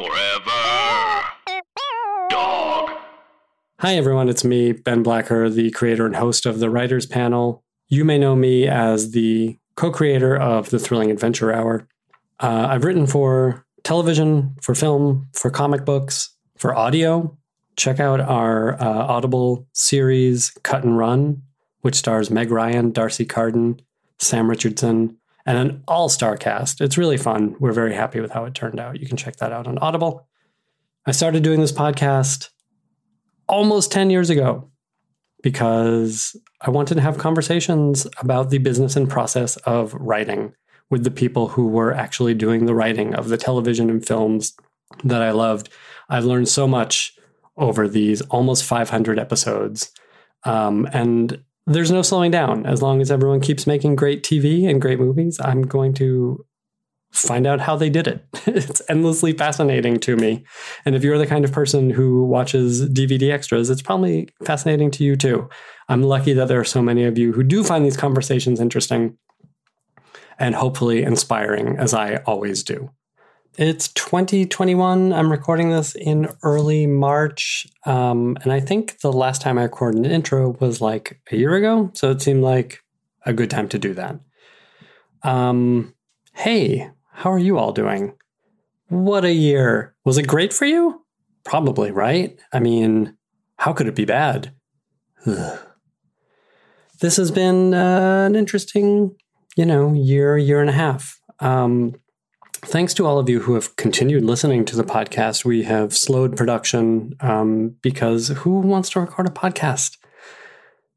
Forever. Dog. Hi, everyone. It's me, Ben Blacker, the creator and host of the Writers Panel. You may know me as the co creator of the Thrilling Adventure Hour. Uh, I've written for television, for film, for comic books, for audio. Check out our uh, Audible series, Cut and Run, which stars Meg Ryan, Darcy Carden, Sam Richardson, and an all star cast. It's really fun. We're very happy with how it turned out. You can check that out on Audible. I started doing this podcast almost 10 years ago because I wanted to have conversations about the business and process of writing with the people who were actually doing the writing of the television and films that I loved. I've learned so much over these almost 500 episodes. Um, and there's no slowing down. As long as everyone keeps making great TV and great movies, I'm going to find out how they did it. it's endlessly fascinating to me. And if you're the kind of person who watches DVD extras, it's probably fascinating to you too. I'm lucky that there are so many of you who do find these conversations interesting and hopefully inspiring, as I always do. It's 2021. I'm recording this in early March. Um, and I think the last time I recorded an intro was like a year ago. So it seemed like a good time to do that. Um, hey, how are you all doing? What a year. Was it great for you? Probably, right? I mean, how could it be bad? this has been uh, an interesting, you know, year, year and a half. Um, thanks to all of you who have continued listening to the podcast. We have slowed production um, because who wants to record a podcast,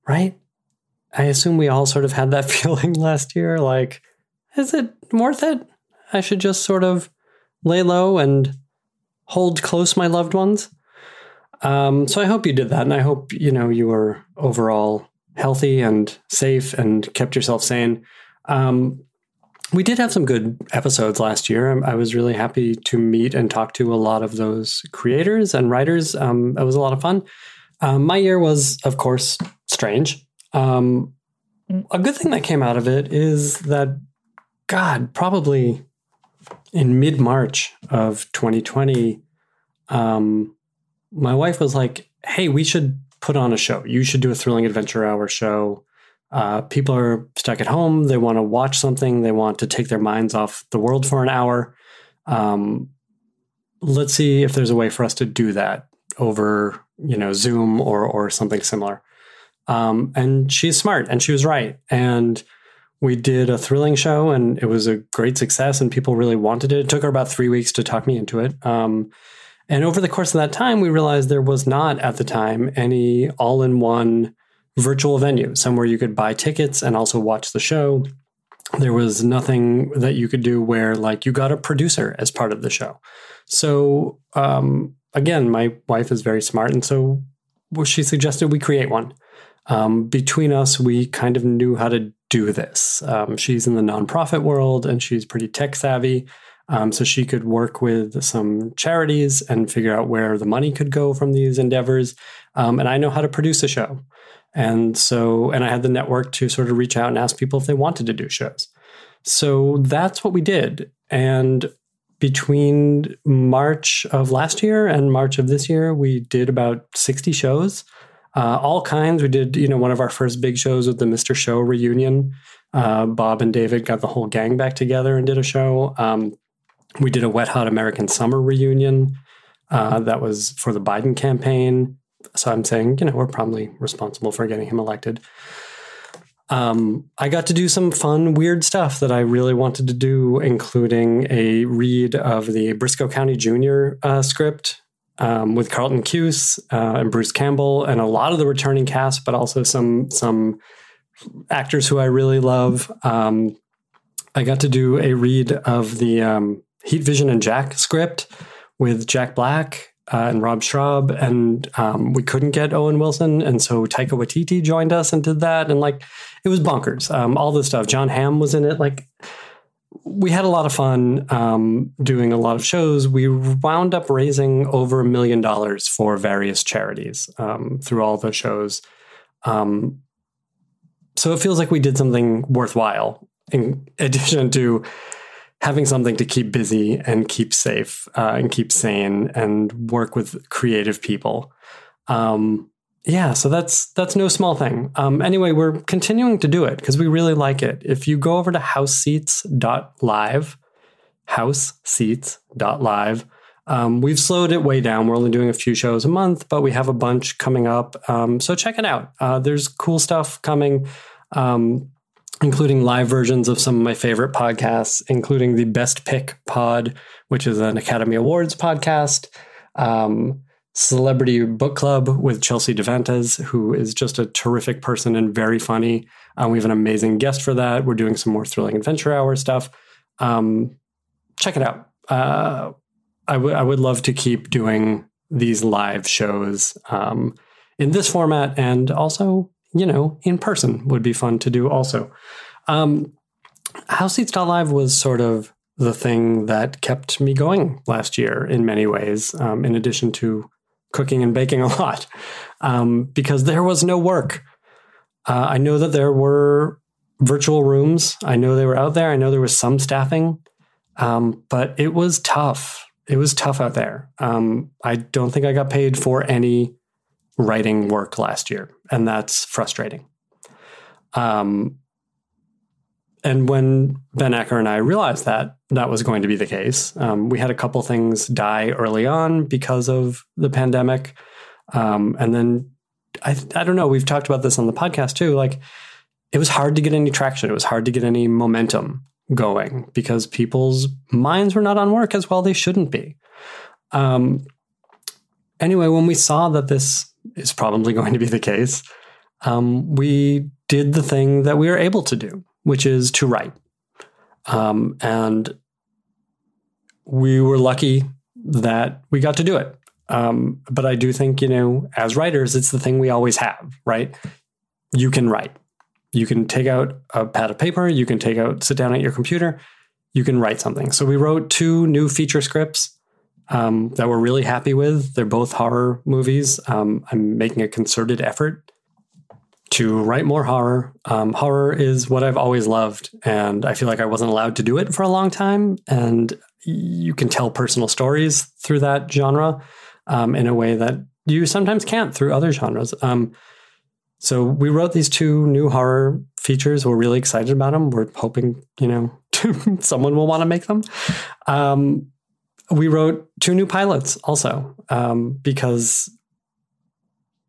right? I assume we all sort of had that feeling last year. Like, is it worth it? I should just sort of lay low and hold close my loved ones. Um, so I hope you did that, and I hope you know you were overall healthy and safe and kept yourself sane. Um, we did have some good episodes last year. I was really happy to meet and talk to a lot of those creators and writers. Um, it was a lot of fun. Um, my year was, of course, strange. Um, a good thing that came out of it is that, God, probably in mid March of 2020, um, my wife was like, "Hey, we should put on a show. You should do a thrilling adventure hour show. Uh, people are stuck at home. They want to watch something. They want to take their minds off the world for an hour. Um, let's see if there's a way for us to do that over, you know, Zoom or or something similar." Um, and she's smart, and she was right. And we did a thrilling show and it was a great success and people really wanted it. It took her about three weeks to talk me into it. Um, and over the course of that time, we realized there was not at the time any all in one virtual venue, somewhere you could buy tickets and also watch the show. There was nothing that you could do where, like, you got a producer as part of the show. So, um, again, my wife is very smart. And so she suggested we create one. Um, between us, we kind of knew how to do this. Um, she's in the nonprofit world and she's pretty tech savvy. Um, so she could work with some charities and figure out where the money could go from these endeavors. Um, and I know how to produce a show. And so, and I had the network to sort of reach out and ask people if they wanted to do shows. So that's what we did. And between March of last year and March of this year, we did about 60 shows uh, all kinds. We did, you know, one of our first big shows with the Mr. Show reunion. Uh, Bob and David got the whole gang back together and did a show. Um, we did a Wet Hot American Summer reunion uh, that was for the Biden campaign. So I'm saying, you know, we're probably responsible for getting him elected. Um, I got to do some fun, weird stuff that I really wanted to do, including a read of the Brisco County Junior uh, script um, with Carlton Cuse uh, and Bruce Campbell and a lot of the returning cast, but also some some actors who I really love. Um, I got to do a read of the um, Heat Vision and Jack script with Jack Black uh, and Rob Schrab, and um, we couldn't get Owen Wilson, and so Taika Waititi joined us and did that, and like it was bonkers. Um, all this stuff. Jon Hamm was in it. Like we had a lot of fun um, doing a lot of shows. We wound up raising over a million dollars for various charities um, through all the shows. Um, so it feels like we did something worthwhile in addition to having something to keep busy and keep safe uh, and keep sane and work with creative people. Um, yeah, so that's that's no small thing. Um, anyway, we're continuing to do it because we really like it. If you go over to houseseats.live, houseseats.live, um, we've slowed it way down. We're only doing a few shows a month, but we have a bunch coming up. Um, so check it out. Uh, there's cool stuff coming, um, including live versions of some of my favorite podcasts, including the Best Pick Pod, which is an Academy Awards podcast. Um, Celebrity Book Club with Chelsea Devantez, who is just a terrific person and very funny. Um, we have an amazing guest for that. We're doing some more thrilling adventure hour stuff. Um, check it out. Uh, I, w- I would love to keep doing these live shows um, in this format and also, you know, in person would be fun to do also. Um, House Seats Live was sort of the thing that kept me going last year in many ways, um, in addition to cooking and baking a lot, um, because there was no work. Uh, I know that there were virtual rooms. I know they were out there. I know there was some staffing, um, but it was tough it was tough out there. Um, I don't think I got paid for any writing work last year, and that's frustrating. Um, and when Ben Acker and I realized that that was going to be the case, um, we had a couple things die early on because of the pandemic. Um, and then I, I don't know, we've talked about this on the podcast too. Like it was hard to get any traction, it was hard to get any momentum going because people's minds were not on work as well they shouldn't be. Um, anyway, when we saw that this is probably going to be the case, um, we did the thing that we were able to do, which is to write. Um, and we were lucky that we got to do it. Um, but I do think, you know, as writers, it's the thing we always have, right? You can write. You can take out a pad of paper, you can take out, sit down at your computer, you can write something. So we wrote two new feature scripts um, that we're really happy with. They're both horror movies. Um, I'm making a concerted effort to write more horror. Um, horror is what I've always loved, and I feel like I wasn't allowed to do it for a long time. And you can tell personal stories through that genre um, in a way that you sometimes can't through other genres. Um, so we wrote these two new horror features. We're really excited about them. We're hoping, you know, someone will want to make them. Um, we wrote two new pilots also um, because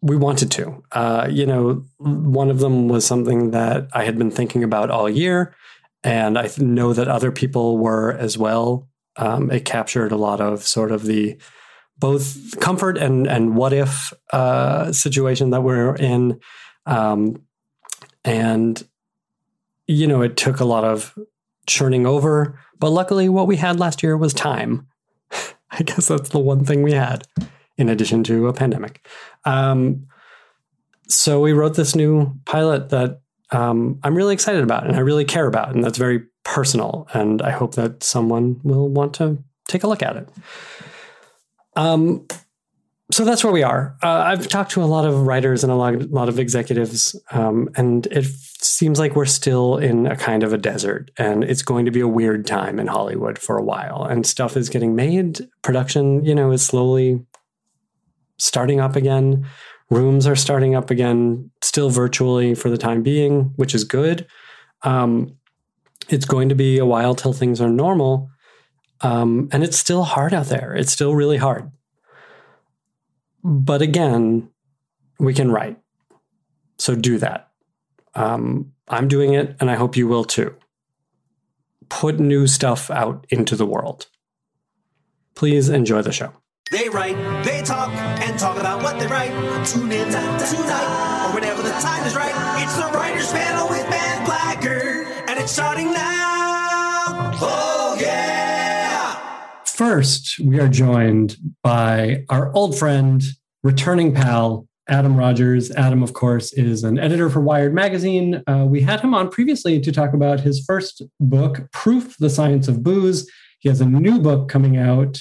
we wanted to. Uh, you know, one of them was something that I had been thinking about all year, and I know that other people were as well. Um, it captured a lot of sort of the both comfort and and what if uh, situation that we're in um, and, you know, it took a lot of churning over. But luckily, what we had last year was time. I guess that's the one thing we had, in addition to a pandemic. Um, so we wrote this new pilot that um, I'm really excited about and I really care about. And that's very personal. And I hope that someone will want to take a look at it. Um, so that's where we are. Uh, I've talked to a lot of writers and a lot, a lot of executives, um, and it seems like we're still in a kind of a desert, and it's going to be a weird time in Hollywood for a while. And stuff is getting made. Production, you know, is slowly starting up again. Rooms are starting up again, still virtually for the time being, which is good. Um, it's going to be a while till things are normal, um, and it's still hard out there. It's still really hard. But again, we can write. So do that. Um, I'm doing it, and I hope you will too. Put new stuff out into the world. Please enjoy the show. They write, they talk, and talk about what they write. Tune in tonight, or whenever the time is right. It's the Writers Panel with Ben Blacker, and it's starting now. Oh! First, we are joined by our old friend, returning pal, Adam Rogers. Adam, of course, is an editor for Wired Magazine. Uh, we had him on previously to talk about his first book, Proof the Science of Booze. He has a new book coming out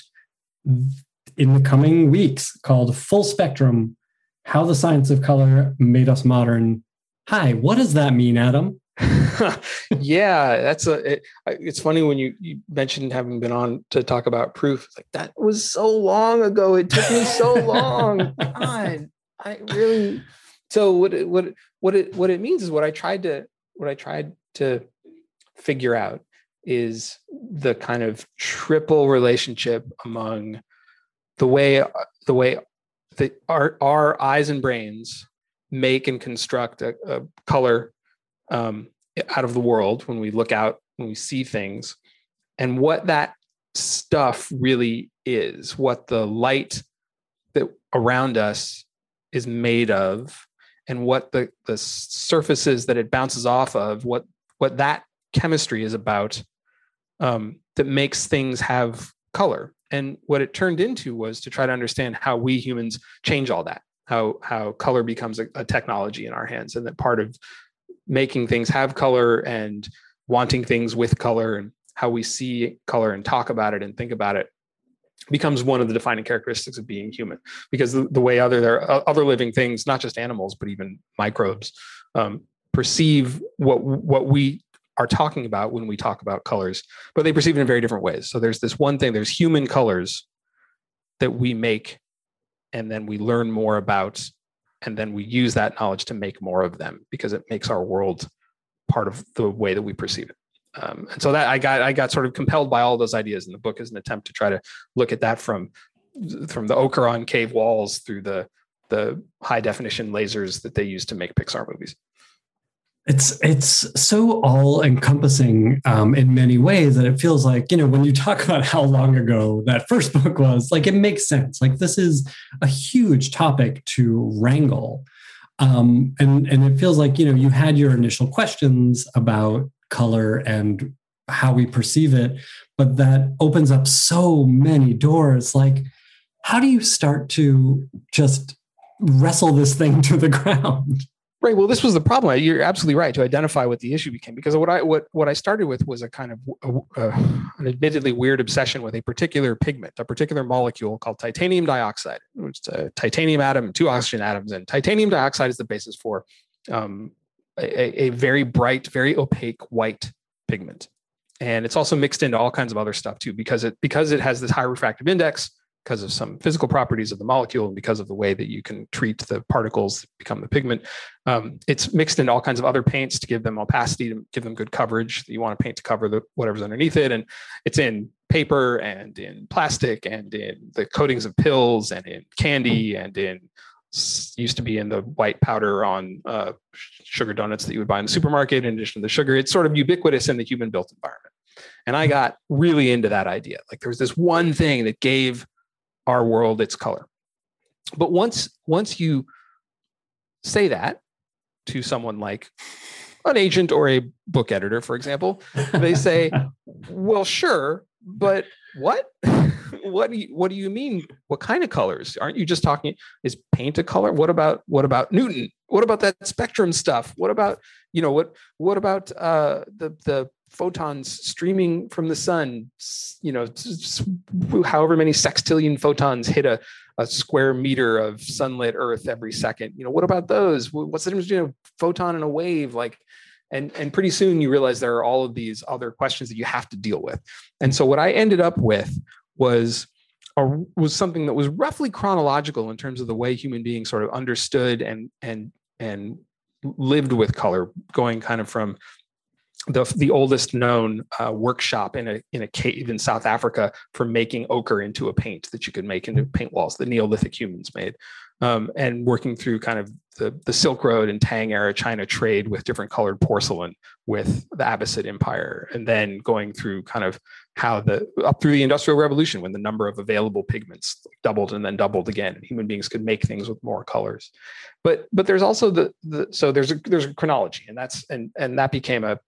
in the coming weeks called Full Spectrum How the Science of Color Made Us Modern. Hi, what does that mean, Adam? yeah, that's a. It, it's funny when you, you mentioned having been on to talk about proof. Like that was so long ago. It took me so long. God, I really. So what it, what what it what it means is what I tried to what I tried to figure out is the kind of triple relationship among the way uh, the way that our our eyes and brains make and construct a, a color um, out of the world when we look out when we see things and what that stuff really is what the light that around us is made of and what the the surfaces that it bounces off of what what that chemistry is about um, that makes things have color. And what it turned into was to try to understand how we humans change all that how how color becomes a, a technology in our hands and that part of making things have color and wanting things with color and how we see color and talk about it and think about it becomes one of the defining characteristics of being human. Because the, the way other there are other living things not just animals but even microbes um, perceive what what we are talking about when we talk about colors but they perceive it in very different ways. So there's this one thing there's human colors that we make and then we learn more about and then we use that knowledge to make more of them because it makes our world part of the way that we perceive it. Um, and so that i got i got sort of compelled by all those ideas and the book is an attempt to try to look at that from from the ochre on cave walls through the the high definition lasers that they use to make pixar movies it's it's so all encompassing um, in many ways that it feels like you know when you talk about how long ago that first book was like it makes sense. Like this is a huge topic to wrangle. Um, and and it feels like you know you had your initial questions about color and how we perceive it but that opens up so many doors. Like how do you start to just wrestle this thing to the ground Right. Well, this was the problem. You're absolutely right to identify what the issue became because what I what what I started with was a kind of a, an admittedly weird obsession with a particular pigment, a particular molecule called titanium dioxide, which is a titanium atom, two oxygen atoms, and titanium dioxide is the basis for um, a, a very bright, very opaque white pigment, and it's also mixed into all kinds of other stuff too because it because it has this high refractive index because of some physical properties of the molecule and because of the way that you can treat the particles that become the pigment. Um, it's mixed in all kinds of other paints to give them opacity, to give them good coverage. You want to paint to cover the whatever's underneath it. And it's in paper and in plastic and in the coatings of pills and in candy and in used to be in the white powder on uh, sugar donuts that you would buy in the supermarket in addition to the sugar. It's sort of ubiquitous in the human built environment. And I got really into that idea. Like there was this one thing that gave our world its color. But once once you say that to someone like an agent or a book editor, for example, they say, "Well, sure, but what? what do you what do you mean? What kind of colors? Aren't you just talking? Is paint a color? What about what about Newton? What about that spectrum stuff? What about you know what what about uh, the the photons streaming from the sun, you know, however many sextillion photons hit a, a square meter of sunlit Earth every second. You know, what about those? What's the difference between a photon and a wave? Like, and and pretty soon you realize there are all of these other questions that you have to deal with. And so what I ended up with was a, was something that was roughly chronological in terms of the way human beings sort of understood and and and lived with color, going kind of from the the oldest known uh, workshop in a in a cave in South Africa for making ochre into a paint that you could make into paint walls. The Neolithic humans made, um, and working through kind of the the Silk Road and Tang era China trade with different colored porcelain with the Abbasid Empire, and then going through kind of how the up through the Industrial Revolution when the number of available pigments doubled and then doubled again, and human beings could make things with more colors. But but there's also the, the so there's a there's a chronology, and that's and and that became a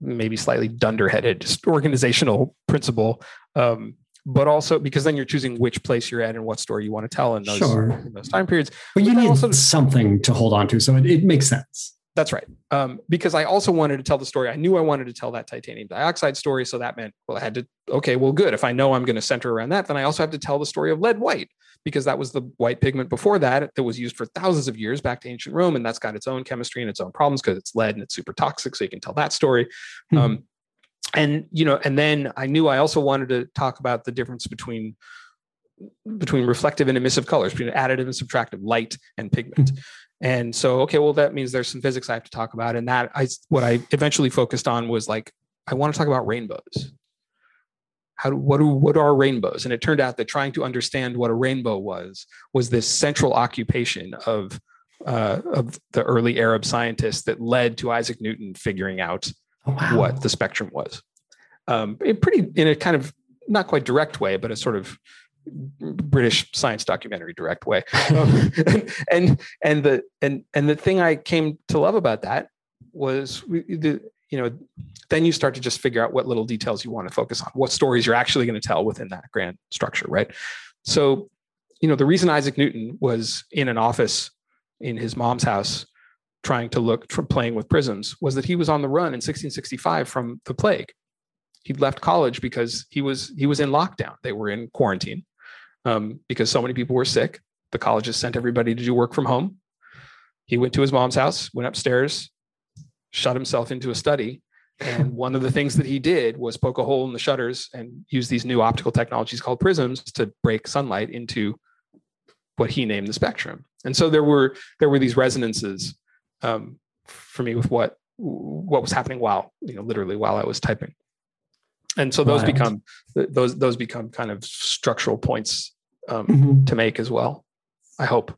maybe slightly dunderheaded just organizational principle um, but also because then you're choosing which place you're at and what story you want to tell in those, sure. in those time periods but you need also, something to hold on to so it, it makes sense That's right. Um, because I also wanted to tell the story. I knew I wanted to tell that titanium dioxide story. So that meant, well, I had to, okay, well, good. If I know I'm going to center around that, then I also have to tell the story of lead white because that was the white pigment before that that was used for thousands of years back to ancient Rome. And that's got its own chemistry and its own problems because it's lead and it's super toxic. So you can tell that story. Hmm. Um, and, you know, and then I knew I also wanted to talk about the difference between between reflective and emissive colors, between additive and subtractive, light and pigment. And so, okay, well, that means there's some physics I have to talk about. And that I, what I eventually focused on was like, I want to talk about rainbows. How do, what do, what are rainbows? And it turned out that trying to understand what a rainbow was, was this central occupation of, uh, of the early Arab scientists that led to Isaac Newton figuring out wow. what the spectrum was. Um, pretty in a kind of not quite direct way, but a sort of British science documentary direct way. Um, and, and and the and and the thing I came to love about that was we- the you know then you start to just figure out what little details you want to focus on, what stories you're actually going to tell within that grand structure, right? So you know the reason Isaac Newton was in an office in his mom's house trying to look for playing with prisms was that he was on the run in 1665 from the plague. He'd left college because he was he was in lockdown. They were in quarantine um, because so many people were sick. The colleges sent everybody to do work from home. He went to his mom's house, went upstairs, shut himself into a study. And one of the things that he did was poke a hole in the shutters and use these new optical technologies called prisms to break sunlight into what he named the spectrum. And so there were there were these resonances um, for me with what what was happening while you know literally while I was typing. And so those become those those become kind of structural points um, Mhm. to make as well. I hope.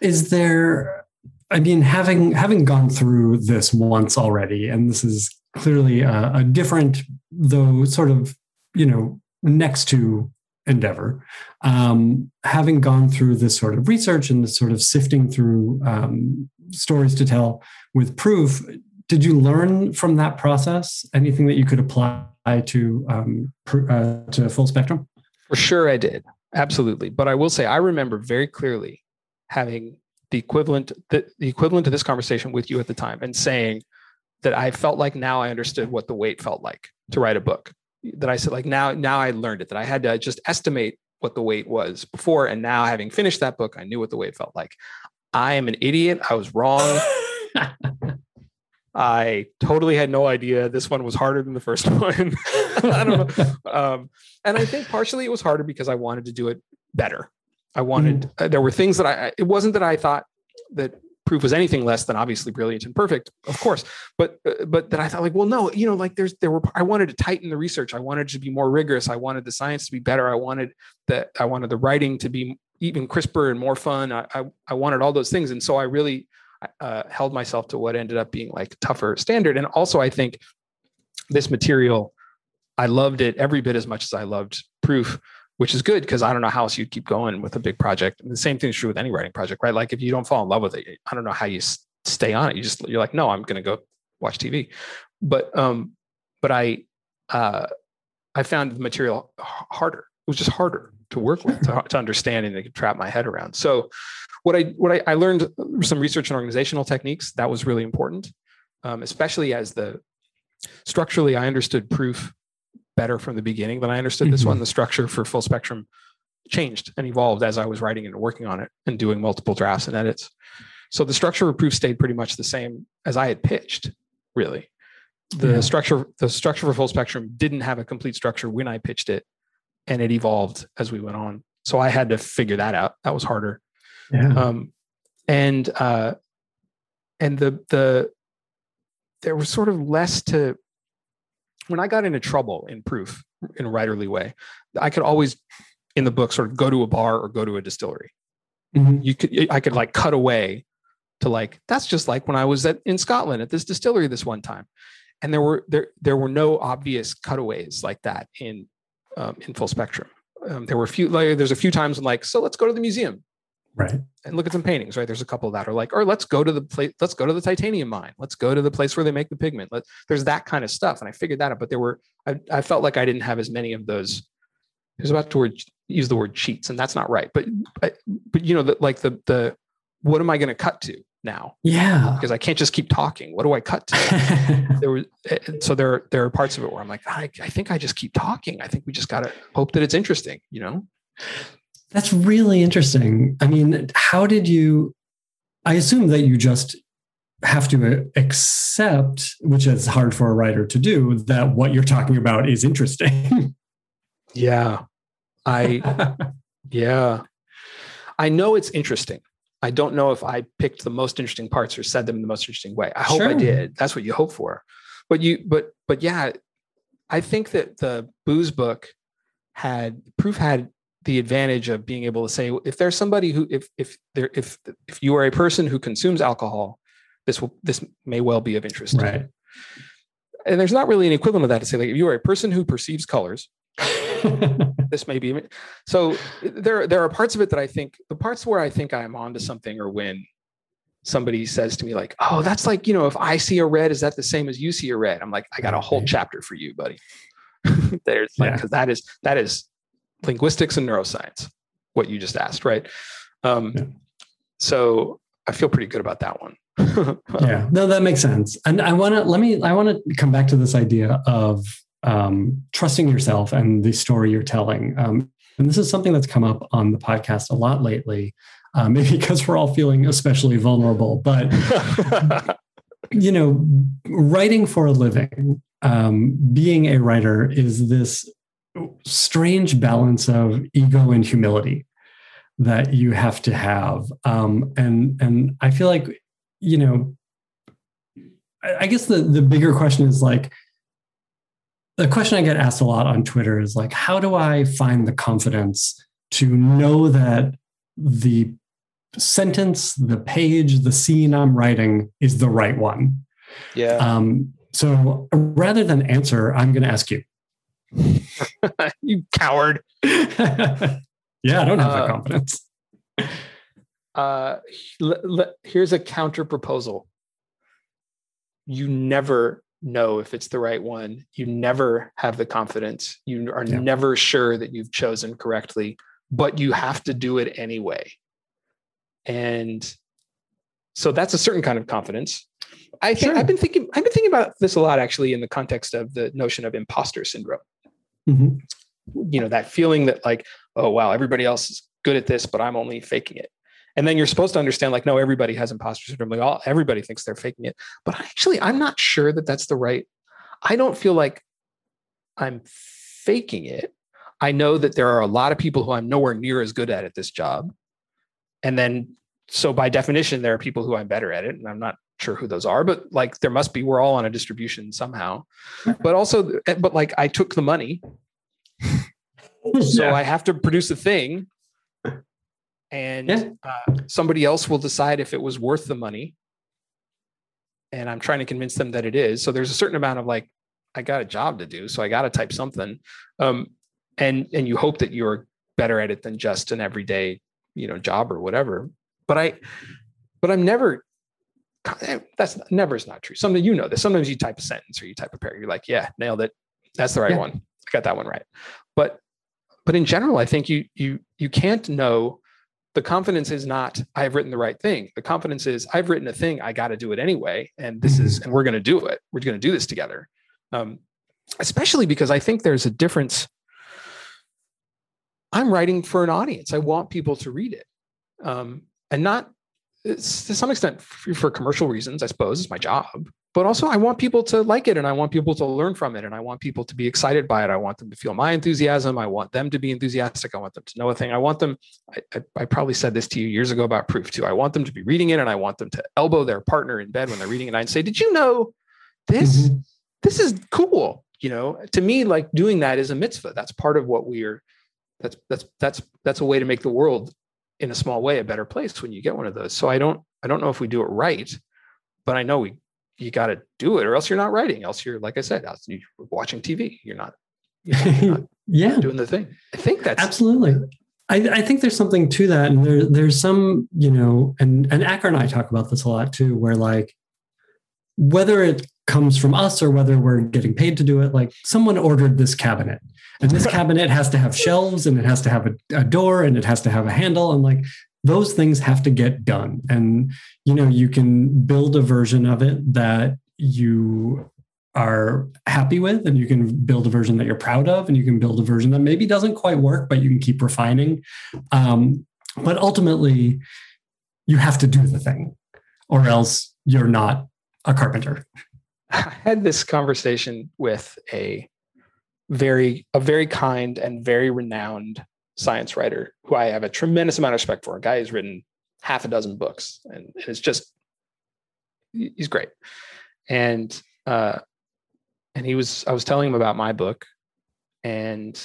Is there? I mean, having having gone through this once already, and this is clearly a, a different, though sort of you know next to endeavor. Um, having gone through this sort of research and this sort of sifting through um, stories to tell with proof, did you learn from that process anything that you could apply to um, pr- uh, to full spectrum? For sure, I did. Absolutely. But I will say, I remember very clearly having the equivalent, the, the equivalent to this conversation with you at the time and saying that I felt like now I understood what the weight felt like to write a book. That I said, like, now, now I learned it, that I had to just estimate what the weight was before. And now having finished that book, I knew what the weight felt like. I am an idiot. I was wrong. I totally had no idea this one was harder than the first one. I don't know. Um, and I think partially it was harder because I wanted to do it better. I wanted, uh, there were things that I, it wasn't that I thought that proof was anything less than obviously brilliant and perfect, of course, but, uh, but that I thought like, well, no, you know, like there's, there were, I wanted to tighten the research. I wanted to be more rigorous. I wanted the science to be better. I wanted that, I wanted the writing to be even crisper and more fun. I, I, I wanted all those things. And so I really, uh, held myself to what ended up being like tougher standard. And also, I think this material, I loved it every bit as much as I loved proof, which is good because I don't know how else you'd keep going with a big project. And the same thing is true with any writing project, right? Like if you don't fall in love with it, I don't know how you s- stay on it. You just you're like, no, I'm going to go watch TV. But um, but I uh, I found the material h- harder. It was just harder to work with, to, to understand, and to trap my head around. So what I what I, I learned some research and organizational techniques that was really important, um, especially as the structurally I understood proof better from the beginning than I understood this Mhm. one. The structure for full spectrum changed and evolved as I was writing and working on it and doing multiple drafts and edits. So the structure of proof stayed pretty much the same as I had pitched, really. The Yeah. structure the structure for full spectrum didn't have a complete structure when I pitched it and it evolved as we went on. So I had to figure that out. That was harder Yeah. um, and uh, and the the there was sort of less to when I got into trouble in proof in a writerly way. I could always in the book sort of go to a bar or go to a distillery. Mhm. You could I could like cut away to like that's just like when I was at in Scotland at this distillery this one time, and there were there there were no obvious cutaways like that in um, in full spectrum. Um, there were a few like there's a few times when like so let's go to the museum Right. and look at some paintings, right? There's a couple that are like, or let's go to the place, let's go to the titanium mine. Let's go to the place where they make the pigment. Let, there's that kind of stuff. And I figured that out, but there were, I, I felt like I didn't have as many of those. I was about to word, use the word cheats and that's not right. But, but, but you know, the, like the, the, what am I going to cut to? Now Yeah. because I can't just keep talking. What do I cut to? there was eh, so there there are parts of it where I'm like, I, I think I just keep talking. I think we just gotta hope that it's interesting, you know? That's really interesting. I mean, how did you? I assume that you just have to accept, which is hard for a writer to do, that what you're talking about is interesting. Yeah. I yeah. I know it's interesting. I don't know if I picked the most interesting parts or said them in the most interesting way. I hope I did. That's what you hope for. But you but but yeah, I think that the booze book had proof had the advantage of being able to say if there's somebody who if if there if if you are a person who consumes alcohol, this will this may well be of interest. right. And there's not really an equivalent of that to say like if you are a person who perceives colors, this may be so there there are parts of it that i think the parts where i think i'm onto something or when somebody says to me like oh that's like you know if i see a red is that the same as you see a red? I'm like i got a whole chapter for you buddy. There's like because that is that is linguistics and neuroscience what you just asked right? Um Yeah. so i feel pretty good about that one. Yeah. No that makes sense. And i want to let me i want to come back to this idea of um, trusting yourself and the story you're telling. Um, and this is something that's come up on the podcast a lot lately maybe because we're all feeling especially vulnerable. But you know writing for a living um, being a writer is this strange balance of ego and humility that you have to have. Um, and and i feel like you know I I guess the the bigger question is like the question I get asked a lot on Twitter is like, how do I find the confidence to know that the sentence, the page, the scene I'm writing is the right one? yeah Um, so rather than answer, I'm going to ask you. you coward yeah, I don't have Uh, that confidence. uh, l- l- here's a counter proposal. You never know if it's the right one. You never have the confidence. You are Yeah. never sure that you've chosen correctly, but you have to do it anyway. And so that's a certain kind of confidence. I think Sure. I've been thinking I've been thinking about this a lot actually in the context of the notion of imposter syndrome Mhm. you know that feeling that like oh wow everybody else is good at this but i'm only faking it and then you're supposed to understand like no everybody has imposter syndrome. Like all everybody thinks they're faking it. But actually i'm not sure that that's the right i don't feel like i'm faking it. I know that there are a lot of people who i'm nowhere near as good at at this job. And then so by definition there are people who i'm better at it and i'm not sure who those are but like there must be. We're all on a distribution somehow. Mm-hmm. But also eh, but like i took the money. So Yeah. I have to produce a thing, and Yeah. uh, somebody else will decide if it was worth the money. And I'm trying to convince them that it is. So there's a certain amount of like, I got a job to do, so I got to type something, um, and and you hope that you're better at it than just an everyday, you know, job or whatever. But I, but I'm never. That's never is not true. Sometimes you know this. Sometimes you type a sentence or you type a paragraph. You're like, yeah, nailed it. That's the right Yeah. one. I got that one right. But but in general i think you you you can't know the confidence is not i've written the right thing. The confidence is i've written a thing i got to do it anyway and this is and we're going to do it. We're going to do this together. Um, especially because i think there's a difference. I'm writing for an audience. I want people to read it. Um, and not to some extent for commercial reasons i suppose it's my job but also I want people to like it and I want people to learn from it and I want people to be excited by it. I want them to feel my enthusiasm. I want them to be enthusiastic. I want them to know a thing. I want them, I, I, I probably said this to you years ago about proof too. I want them to be reading it and I want them to elbow their partner in bed when they're reading it and say, Did you know this? Mhm. This is cool. You know, to me, like doing that is a mitzvah. That's part of what we're that's that's that's that's a way to make the world in a small way a better place when you get one of those. So I don't I don't know if we do it right, but I know we you got to do it or else you're not writing else you're like i said else you're watching tv you're not, you're not yeah, doing the thing i think that's absolutely. I, I think there's something to that, and there there's some you know, and and Acker and I talk about this a lot too, where like whether it comes from us or whether we're getting paid to do it, like someone ordered this cabinet, and this cabinet has to have shelves, and it has to have a, a door, and it has to have a handle, and like those things have to get done. And you know you can build a version of it that you are happy with and you can build a version that you're proud of and you can build a version that maybe doesn't quite work but you can keep refining. Um, but ultimately you have to do the thing or else you're not a carpenter. I had this conversation with a very a very kind and very renowned science writer who I have a tremendous amount of respect for. A guy who's written half a dozen books and it's just he's great. And uh and he was I was telling him about my book and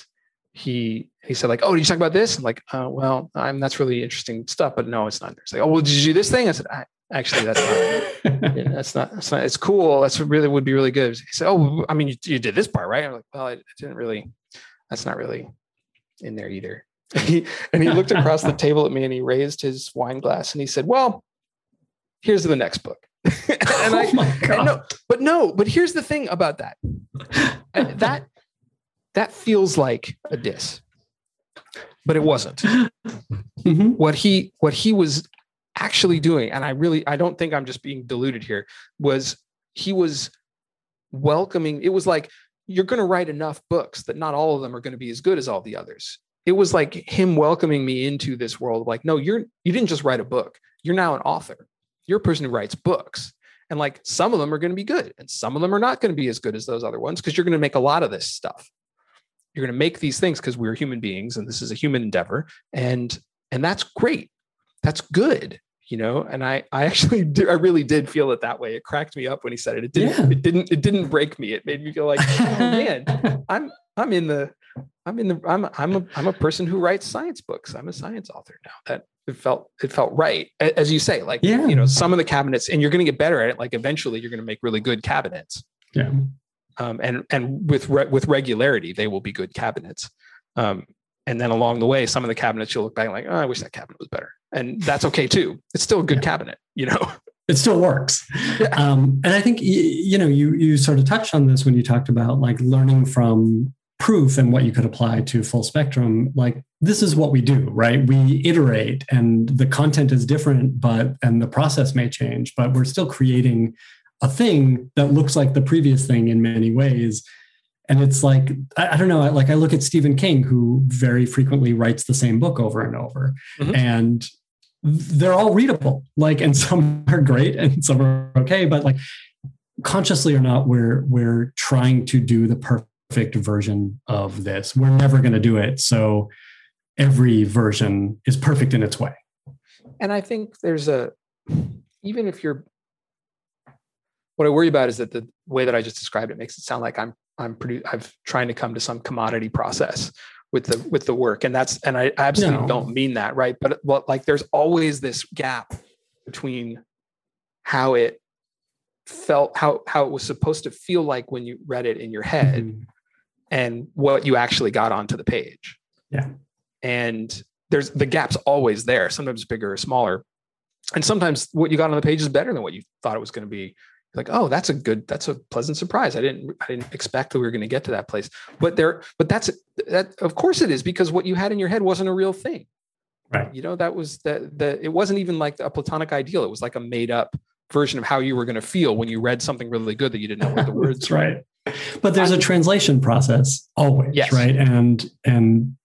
he he said like, "Oh, did you talk about this?" I'm like, uh, "Well, I'm that's really interesting stuff, but no, it's not." He's like, "Oh, well, did you do this thing?" I said, I, "Actually, that's not. yeah, that's not. That's not. It's cool. That's really would be really good." He said, "Oh, I mean, you, you did this part, right?" I'm like, "Well, I, I didn't really. That's not really in there either." And he and he looked across the table at me and he raised his wine glass and he said, "Well, here's the next book." and I, oh my and God. no, but no, but here's the thing about that. Uh, that that feels like a diss, but it wasn't. Mhm. What he what he was actually doing, and I really I don't think I'm just being deluded here, was he was welcoming. It was like you're going to write enough books that not all of them are going to be as good as all the others. It was like him welcoming me into this world. Like, no, you're you didn't just write a book. You're now an author. You're a person who writes books. And like some of them are going to be good, and some of them are not going to be as good as those other ones because you're going to make a lot of this stuff. You're going to make these things because we're human beings, and this is a human endeavor, and and that's great. That's good, you know. And I I actually did, I really did feel it that way. It cracked me up when he said it. It didn't Yeah. it didn't it didn't break me. It made me feel like oh man, I'm I'm in the I'm in the I'm I'm a I'm a person who writes science books. I'm a science author now. That it felt it felt right. As you say, like Yeah. you know, some of the cabinets, and you're going to get better at it. Like eventually, you're going to make really good cabinets. yeah. Um, and and with re- with regularity, they will be good cabinets. Um, and then along the way, some of the cabinets you'll look back and like, oh, I wish that cabinet was better, and that's okay too. It's still a good Yeah. cabinet, you know. it still works um, and i think you know you you sort of touched on this when you talked about like learning from proof and what you could apply to full spectrum like this is what we do right we iterate and the content is different but and the process may change but we're still creating a thing that looks like the previous thing in many ways and it's like I, don't know I- like i look at stephen king who very frequently writes the same book over and over Mhm. and they're all readable. Like and some are great and some are okay but like consciously or not we're we're trying to do the perfect version of this. We're never going to do it. So every version is perfect in its way. And I think there's a even if you're what I worry about is that the way that I just described it makes it sound like I'm I'm pretty I've trying to come to some commodity process with the with the work. And that's and I absolutely No. don't mean that, right? But but like there's always this gap between how it felt how how it was supposed to feel like when you read it in your head Mhm. and what you actually got onto the page. Yeah. And there's the gap's always there, sometimes bigger or smaller. And sometimes what you got on the page is better than what you thought it was going to be. Like, oh, that's a good, that's a pleasant surprise. I didn't, I didn't expect that we were going to get to that place. But there, but that's that. Of course, it is because what you had in your head wasn't a real thing. Right. You know, that was that the. It wasn't even like a platonic ideal. It was like a made up version of how you were going to feel when you read something really good that you didn't know what the words right but there's a translation process always Yes. right and and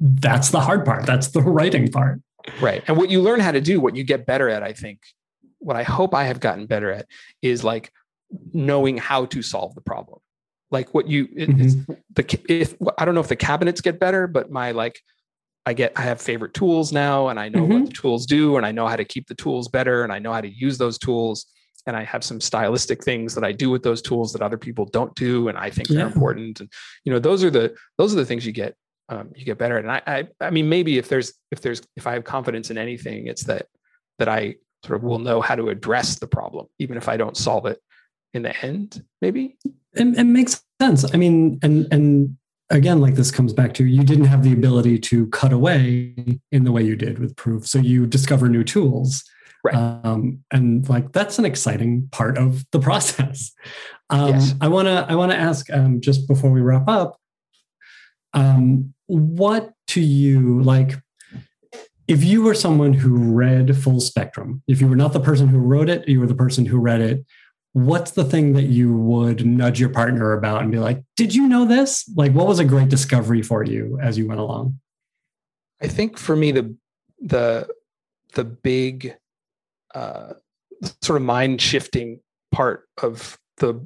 that's the hard part that's the writing part Right. And what you learn how to do, what you get better at, I think, what I hope I have gotten better at is like knowing how to solve the problem. Like what you, it's the, if I don't know if the cabinets get better, but my like, I get, I have favorite tools now and I know what the tools do and I know how to keep the tools better and I know how to use those tools. And I have some stylistic things that I do with those tools that other people don't do. And I think they're important. And, you know, those are the, those are the things you get um, you get better at. And I, I, I mean, maybe if there's, if there's, if I have confidence in anything, it's that, that I sort of will know how to address the problem, even if I don't solve it in the end, maybe. it, it makes sense i mean and and again like this comes back to you didn't have the ability to cut away in the way you did with proof so you discover new tools Right. um, and like that's an exciting part of the process um, Yes. i want to i want to ask um, just before we wrap up um, what to you like if you were someone who read Full Spectrum, if you were not the person who wrote it, you were the person who read it, what's the thing that you would nudge your partner about and be like, did you know this? Like, what was a great discovery for you as you went along? I think for me, the, the, the big uh, sort of mind shifting part of the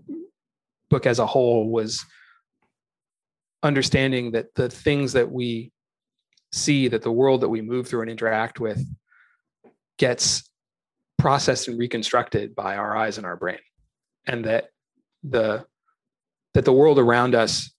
book as a whole was understanding that the things that we see that the world that we move through and interact with gets processed and reconstructed by our eyes and our brain and that the that the world around us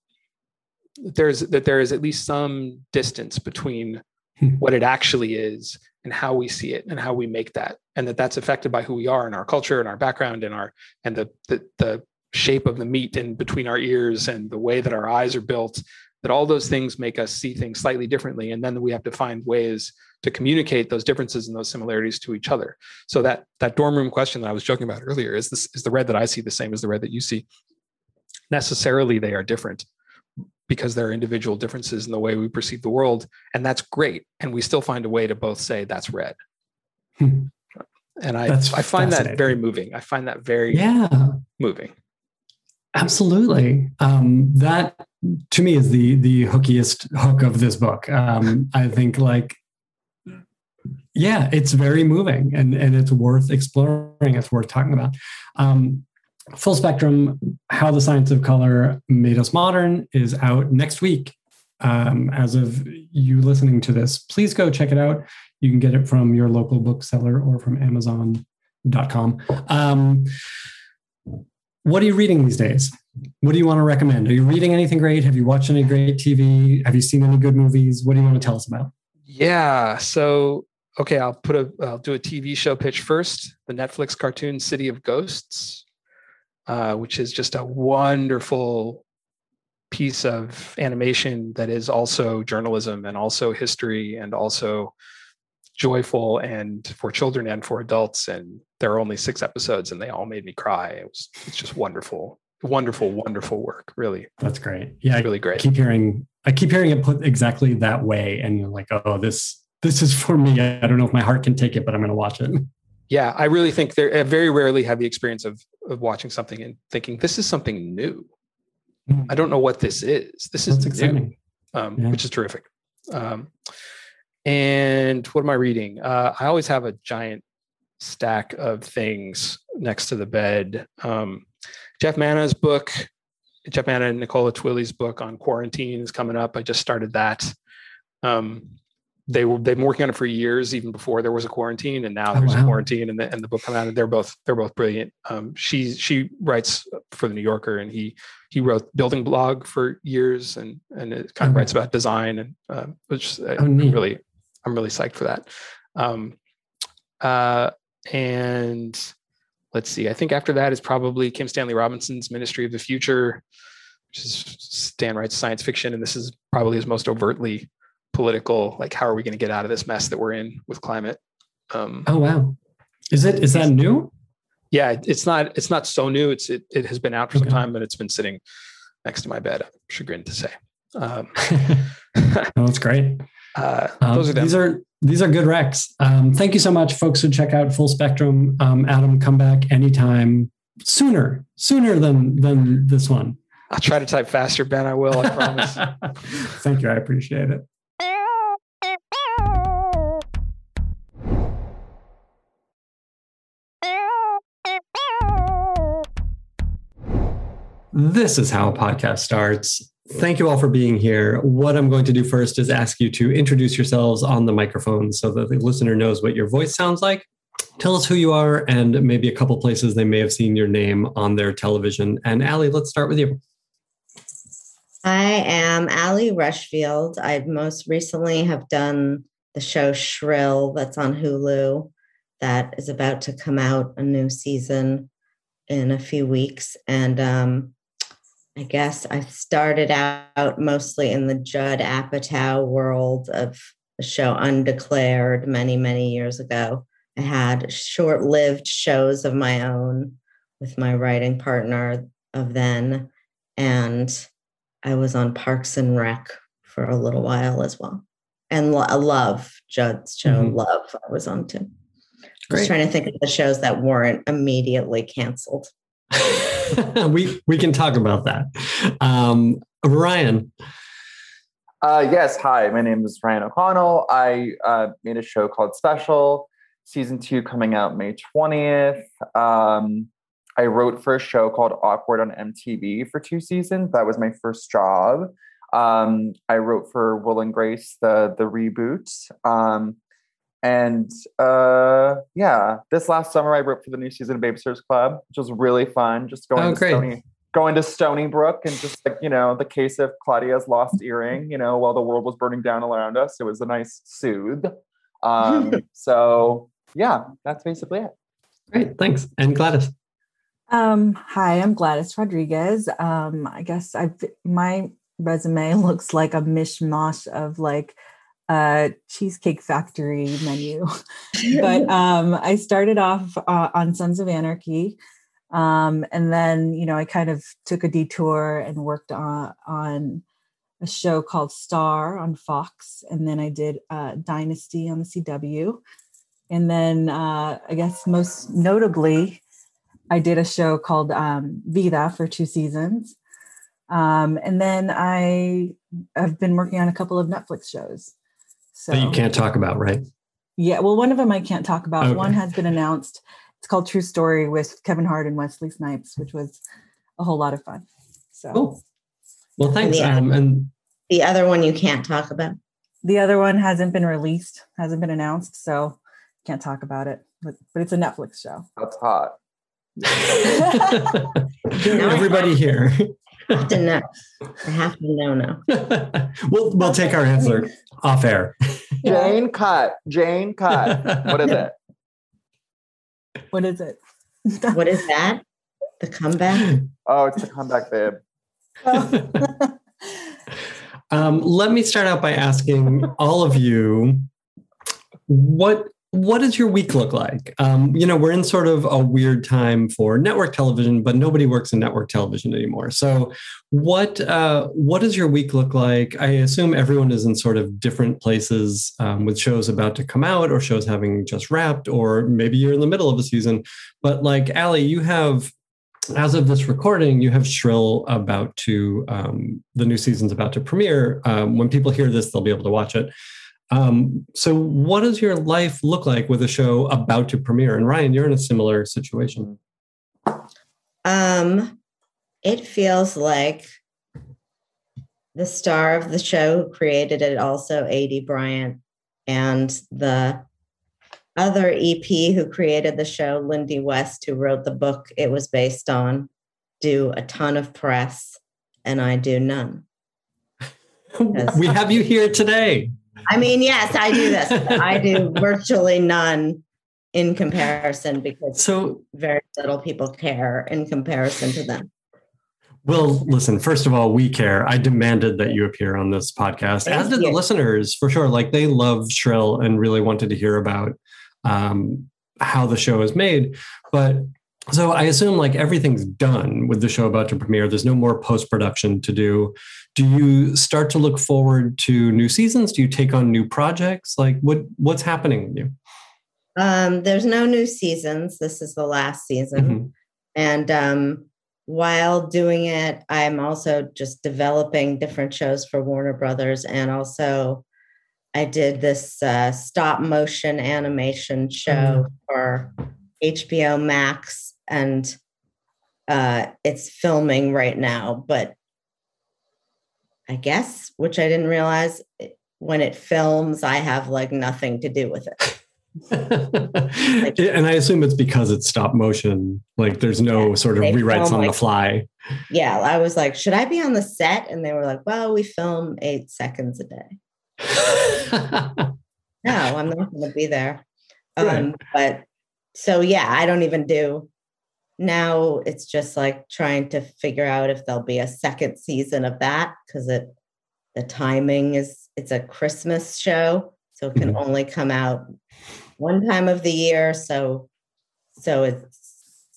there's that there is at least some distance between hmm. what it actually is and how we see it and how we make that and that that's affected by who we are and our culture and our background and our and the the, the shape of the meat in between our ears and the way that our eyes are built that all those things make us see things slightly differently and then we have to find ways to communicate those differences and those similarities to each other. So that that dorm room question that i was joking about earlier is this is the red that i see the same as the red that you see? Necessarily they are different because there are individual differences in the way we perceive the world and that's great and we still find a way to both say that's red. Hmm. and i that's i find that very moving. I find that very yeah. moving. Absolutely. Um, that to me is the the hookiest hook of this book um, i think like yeah it's very moving and and it's worth exploring it's worth talking about um, Full Spectrum How the Science of Color Made Us Modern is out next week. Um, as of you listening to this, please go check it out. You can get it from your local bookseller or from Amazon.com. Um, what are you reading these days? What do you want to recommend? Are you reading anything great? Have you watched any great TV? Have you seen any good movies? What do you want to tell us about? Yeah. So, okay, I'll put a, I'll do a TV show pitch first. The Netflix cartoon City of Ghosts uh, which is just a wonderful piece of animation that is also journalism and also history and also joyful and for children and for adults and there are only six episodes and they all made me cry it was it's just wonderful wonderful wonderful work really that's great yeah it's really great I keep hearing i keep hearing it put exactly that way and you're like oh this this is for me i don't know if my heart can take it but i'm going to watch it yeah, I really think there. I very rarely have the experience of of watching something and thinking this is something new. Mm. I don't know what this is. This is exciting, um, yeah. which is terrific. Um, and what am I reading? Uh, I always have a giant stack of things next to the bed. Um, Geoff Manaugh's book, Geoff Manaugh and Nicola Twilley's book on quarantine is coming up. I just started that. Um, they were they've been working on it for years, even before there was a quarantine, and now oh, there's wow. a quarantine, and the and the book come out, and they're both they're both brilliant. Um, she she writes for the New Yorker, and he he wrote building blog for years, and and it kind of writes about design, and uh, which oh, I'm really I'm really psyched for that. Um, uh, and let's see, I think after that is probably Kim Stanley Robinson's Ministry of the Future, which is Stan writes science fiction, and this is probably his most overtly political like how are we going to get out of this mess that we're in with climate? Um, oh wow. Is it is that new? Yeah it's not it's not so new. It's it, it has been out for okay. some time but it's been sitting next to my bed i'm chagrined to say. Um, oh, that's great uh, um, those are these are these are good recs. Um, thank you so much folks who check out full spectrum. Um, adam come back anytime sooner sooner than than this one. I'll try to type faster ben i will i promise. Thank you i appreciate it. This is how a podcast starts. Thank you all for being here. What I'm going to do first is ask you to introduce yourselves on the microphone so that the listener knows what your voice sounds like. Tell us who you are and maybe a couple places they may have seen your name on their television. And Ali, let's start with you. I am Ali Rushfield. I most recently have done the show Shrill that's on Hulu that is about to come out a new season in a few weeks. And um, I guess I started out mostly in the Judd Apatow world of the show Undeclared many, many years ago. I had short lived shows of my own with my writing partner of then. And I was on Parks and Rec for a little while as well. And I loved Judd's show Mhm. Love. I was on too. I was trying to think of the shows that weren't immediately canceled. we we can talk about that. Um, Ryan, Uh, yes, hi. My name is Ryan O'Connell. I uh, made a show called Special, season two coming out May 20th. Um, I wrote for a show called Awkward on MTV for two seasons. That was my first job. Um, I wrote for Will and Grace, the the reboot. Um, and uh, yeah, this last summer I wrote for the new season of Babysitters Club, which was really fun. Just going Oh, to great. Stony, going to Stoneybrook and just like you know the case of Claudia's lost earring. You know, while the world was burning down around us, it was a nice soothe. Um, so yeah, that's basically it. great, thanks, and Gladys. Um, hi, I'm Gladys Rodriguez. Um, I guess I've my resume looks like a mishmash of like a cheesecake factory menu. but um, I started off uh, on Sons of Anarchy. Um, and then, you know, I kind of took a detour and worked on, on a show called Star on Fox. And then I did uh, Dynasty on the CW. And then uh, I guess most notably, I did a show called um, Vida for two seasons. Um, and then I have been working on a couple of Netflix shows. So That you can't talk about, right? yeah, well, one of them I can't talk about. Okay. One has been announced. It's called True Story with Kevin Hart and Wesley Snipes, which was a whole lot of fun. So Cool. Well, thanks. Yeah. Um, and The other one you can't talk about. the other one hasn't been released, hasn't been announced, so can't talk about it. But, but it's a Netflix show. That's hot. everybody here. I have to know. I have to know now. we'll we'll take our answer off air. Jane cut. Jane cut. What is it? What is it? What is that? The comeback? Oh, it's the comeback babe. um, let me start out by asking all of you what what does your week look like? Um, you know, we're in sort of a weird time for network television, but nobody works in network television anymore. So, what uh, what does your week look like? I assume everyone is in sort of different places um, with shows about to come out, or shows having just wrapped, or maybe you're in the middle of a season. But like Ali, you have as of this recording, you have Shrill about to um, the new season's about to premiere. Um, when people hear this, they'll be able to watch it. Um, so, what does your life look like with a show about to premiere? And Ryan, you're in a similar situation. Um, it feels like the star of the show who created it, also Aidy Bryant, and the other EP who created the show, Lindy West, who wrote the book it was based on, do a ton of press, and I do none. We have you here today. I mean, yes, I do this. I do virtually none in comparison because So, very little people care in comparison to them. Well, listen, first of all, we care. I demanded that you appear on this podcast, Thank as did the listeners for sure. Like they love Shrill and really wanted to hear about um, how the show is made. But so I assume like everything's done with the show about to premiere. There's no more post production to do. Do you start to look forward to new seasons? Do you take on new projects? Like what what's happening with you? Um, there's no new seasons. This is the last season. Mhm. And um, while doing it, I'm also just developing different shows for Warner Brothers. And also, I did this uh, stop motion animation show for HBO Max. And uh, it's filming right now. But I guess, which I didn't realize, when it films, I have like nothing to do with it. and I assume it's because it's stop motion. Like there's no Yeah, sort of rewrites on the fly. yeah, I was like, should I be on the set? And they were like, well, we film eight seconds a day. No, I'm not going to be there. Right. Um, but so, yeah, I don't even do now. It's just like trying to figure out if there'll be a second season of that because it, the timing is, it's a Christmas show. So it can only come out one time of the year. So, so it's,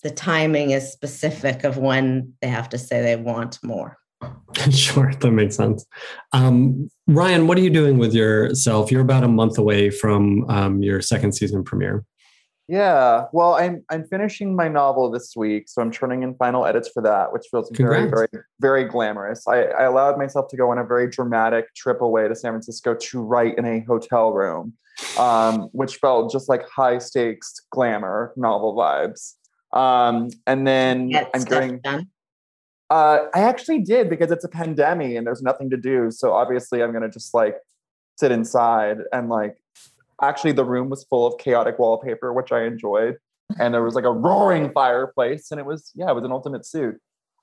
the timing is specific of when they have to say they want more. sure, that makes sense. Um, Ryan, what are you doing with yourself? You're about a month away from um, your second season premiere. Yeah, well, I'm I'm finishing my novel this week, so I'm turning in final edits for that, which feels very, very, very glamorous. I, I allowed myself to go on a very dramatic trip away to San Francisco to write in a hotel room, um, which felt just like high stakes glamour novel vibes. Um, and then Get I'm stuff doing. done. Uh, I actually did because it's a pandemic and there's nothing to do. So obviously, I'm gonna just like sit inside and like. Actually, the room was full of chaotic wallpaper, which I enjoyed, and there was like a roaring fireplace, and it was yeah, it was an ultimate suit.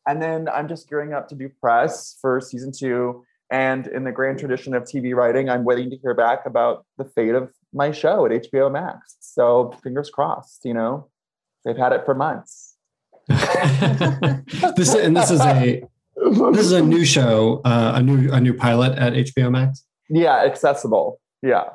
And then I'm just gearing up to do press for season two. And in the grand tradition of TV writing, I'm waiting to hear back about the fate of my show at HBO Max. So fingers crossed. You know, they've had it for months. this and this is a this is a new show, uh, a new a new pilot at HBO Max. Yeah, accessible. Yeah.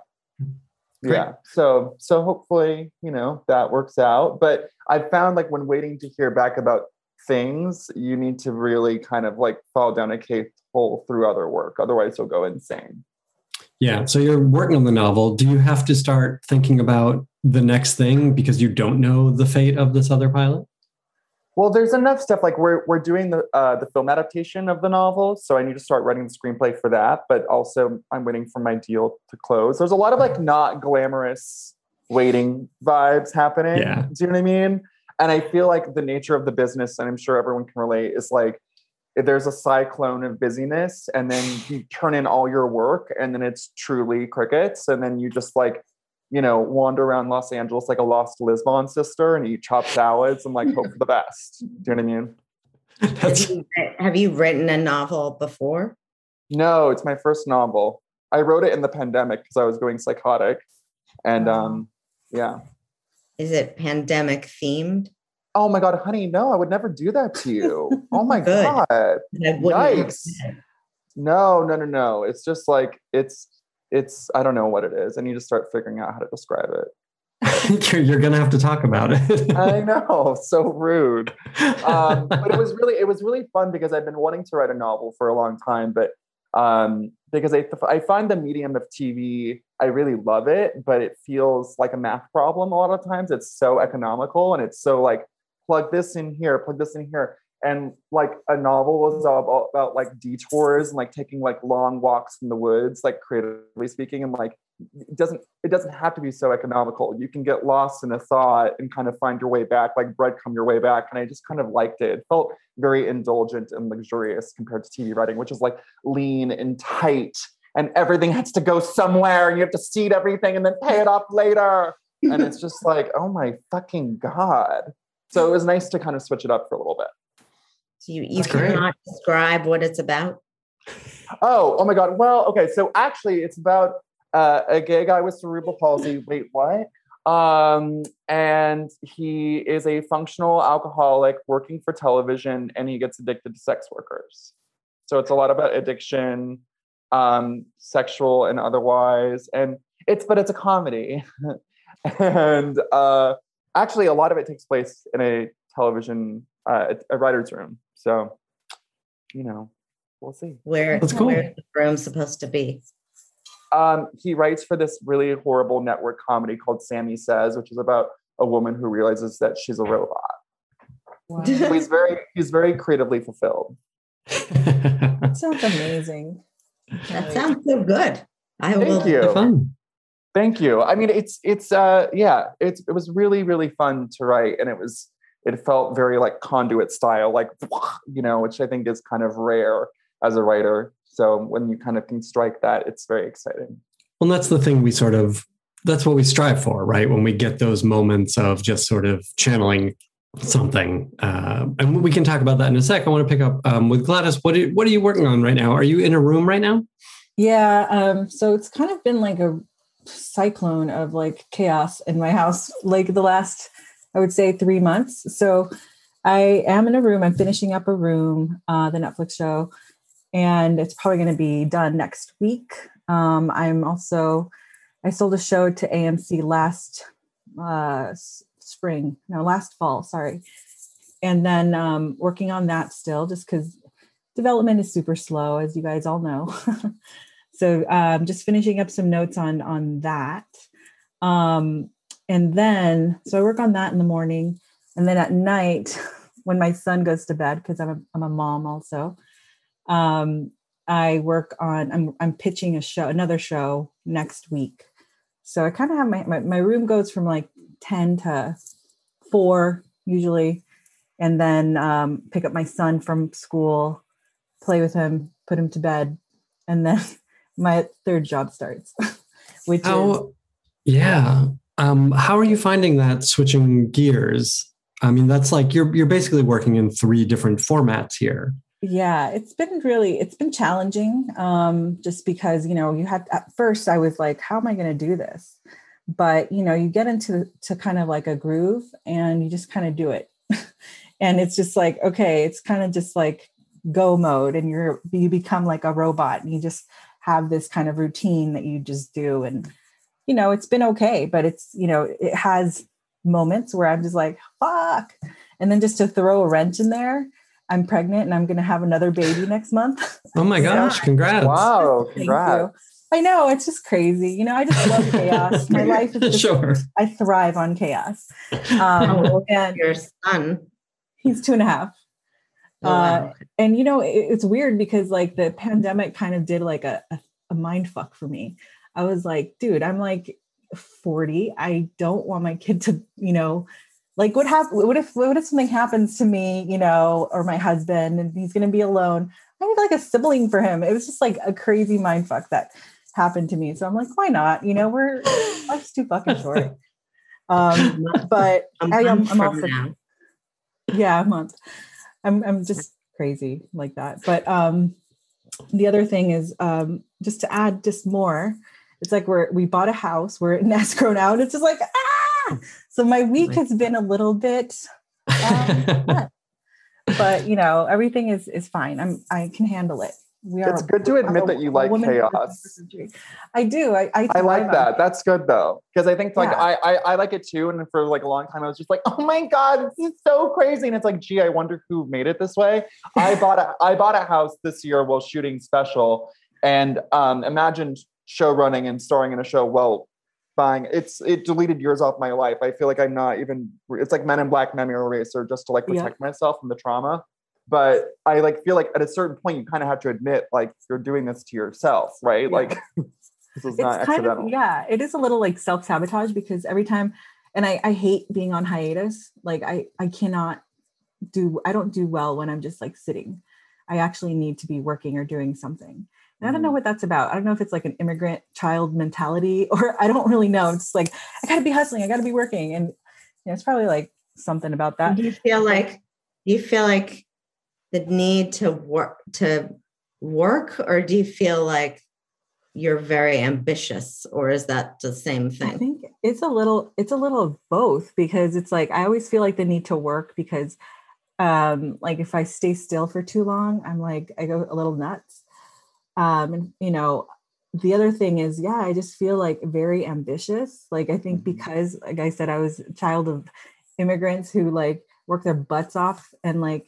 Great. Yeah. So so hopefully, you know, that works out. But I found like when waiting to hear back about things, you need to really kind of like fall down a cave hole through other work. Otherwise you'll go insane. Yeah. So you're working on the novel. Do you have to start thinking about the next thing because you don't know the fate of this other pilot? Well, there's enough stuff. Like we're we're doing the uh, the film adaptation of the novel, so I need to start writing the screenplay for that. But also, I'm waiting for my deal to close. There's a lot of like not glamorous waiting vibes happening. Yeah. Do you know what I mean? And I feel like the nature of the business, and I'm sure everyone can relate, is like there's a cyclone of busyness, and then you turn in all your work, and then it's truly crickets, and then you just like you know, wander around Los Angeles like a lost Lisbon sister and eat chopped salads and like hope for the best. Do you know what I mean? Have you, have you written a novel before? No, it's my first novel. I wrote it in the pandemic because I was going psychotic. And um, yeah. Is it pandemic themed? Oh my God, honey, no, I would never do that to you. Oh my God. Yikes. No, no, no, no. It's just like, it's, it's, I don't know what it is. I need to start figuring out how to describe it. you're, you're gonna have to talk about it. I know, so rude. um, but it was really it was really fun because I've been wanting to write a novel for a long time, but um, because I I find the medium of TV I really love it, but it feels like a math problem a lot of times. It's so economical and it's so like plug this in here, plug this in here. And like a novel was all about, about like detours and like taking like long walks in the woods, like creatively speaking, and like it doesn't it doesn't have to be so economical. You can get lost in a thought and kind of find your way back, like breadcrumb your way back. And I just kind of liked it. It felt very indulgent and luxurious compared to TV writing, which is like lean and tight, and everything has to go somewhere, and you have to seed everything and then pay it off later. And it's just like, oh my fucking god. So it was nice to kind of switch it up for a little bit. So you you That's great. cannot describe what it's about. Oh, oh my God. Well, okay. So actually, it's about uh, a gay guy with cerebral palsy. Wait, what? Um, and he is a functional alcoholic working for television, and he gets addicted to sex workers. So it's a lot about addiction, um, sexual and otherwise, and it's but it's a comedy, and uh, actually, a lot of it takes place in a television, uh, a writer's room. So, you know, we'll see. Where That's cool. where's the room supposed to be? Um, he writes for this really horrible network comedy called Sammy Says, which is about a woman who realizes that she's a robot. Wow. So he's very he's very creatively fulfilled. That sounds amazing. That sounds so good. I Thank will. you. Fun. Thank you. I mean, it's it's uh yeah, it's it was really really fun to write, and it was it felt very like conduit style, like you know, which I think is kind of rare as a writer. So when you kind of can strike that, it's very exciting. Well, that's the thing we sort of that's what we strive for, right? When we get those moments of just sort of channeling something, uh, and we can talk about that in a sec. I want to pick up um, with Gladys. What are, what are you working on right now? Are you in a room right now? Yeah. Um, so it's kind of been like a cyclone of like chaos in my house, like the last, I would say, three months. So I am in a room. I'm finishing up a room, uh, the Netflix show, and it's probably going to be done next week. Um, I'm also, I sold a show to AMC last uh, spring, no, last fall, sorry. And then um, working on that still, just because development is super slow, as you guys all know. so um, just finishing up some notes on on that. Um, and then so I work on that in the morning, and then at night when my son goes to bed because I'm a, I'm a mom also. Um, I work on I'm I'm pitching a show another show next week. So I kind of have my, my my room goes from like 10 to 4 usually and then um, pick up my son from school, play with him, put him to bed, and then my third job starts, which How, is yeah. Um, how are you finding that switching gears? I mean, that's like you're you're basically working in three different formats here. yeah it's been really it's been challenging um just because you know you had at first i was like how am i going to do this but you know you get into to kind of like a groove and you just kind of do it and it's just like okay it's kind of just like go mode and you're you become like a robot and you just have this kind of routine that you just do and you know it's been okay but it's you know it has moments where i'm just like fuck and then just to throw a wrench in there i'm pregnant and i'm going to have another baby next month Oh my gosh! Congrats! Wow, Thank congrats. you. I know it's just crazy. You know, I just love chaos. My life is just, sure. I thrive on chaos. Um, old and Your son. he's two and a half. Oh, wow. Uh, and you know, it, it's weird because like the pandemic kind of did like a, a, a mind fuck for me. I was like, dude, I'm like 40. I don't want my kid to, you know, like what hap- what if what if something happens to me, you know, or my husband and he's gonna be alone. I need like a sibling for him. It was just like a crazy mind fuck that happened to me. So I'm like, why not? You know, we're life's too fucking short. Um, but A I am I'm from also now. yeah a month i'm i'm just crazy like that but um the other thing is um just to add just more it's like we're we bought a house we're in escrow now and it's just like ah so my week has been a little bit um, but you know everything is is fine i'm i can handle it we are. It's good to admit a- that you like chaos. i do i i, I like thrive on that. That's good though, because I think like Yeah. I, I I like it too. And for like a long time, I was just like, oh my god, this is so crazy. And it's like, gee, I wonder who made it this way. I bought a I bought a house this year while shooting special, and um, imagined show running and starring in a show. Well, buying it's it deleted years off my life. I feel like I'm not even. It's like Men in Black Memory Eraser just to like Yeah. protect myself from the trauma. But I like feel like at a certain point you kind of have to admit like you're doing this to yourself, right? Yeah. Like this is it's not kind accidental. of yeah it is a little like self-sabotage because every time and I, I hate being on hiatus like i i cannot do i don't do well when i'm just like sitting i actually need to be working or doing something and i don't know Mhm. what that's about i don't know if it's like an immigrant child mentality or i don't really know it's like i gotta be hustling i gotta be working and you know, it's probably like something about that do you feel like do you feel like the need to work to work or do you feel like you're very ambitious or is that the same thing I think it's a little it's a little of both because it's like I always feel like the need to work because um like if I stay still for too long, I'm like I go a little nuts. Um and you know, the other thing is yeah, I just feel like very ambitious. Like I think Mhm. because like I said I was a child of immigrants who like work their butts off and like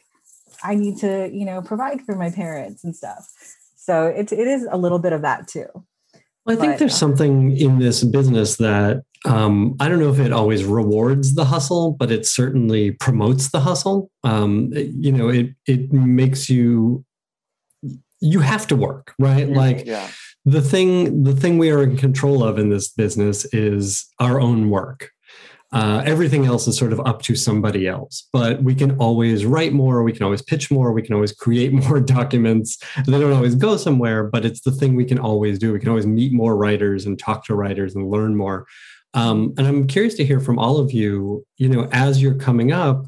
I need to, you know, provide for my parents and stuff. So it it is a little bit of that too. Well, I think But, there's uh, something in this business that um, I don't know if it always rewards the hustle, but it certainly promotes the hustle. Um, you know, it it makes you you have to work, right? Like yeah. the thing the thing we are in control of in this business is our own work. Uh, everything else is sort of up to somebody else, but we can always write more. We can always pitch more. We can always create more documents. They don't always go somewhere, but it's the thing we can always do. We can always meet more writers and talk to writers and learn more. Um, and I'm curious to hear from all of you. You know, as you're coming up,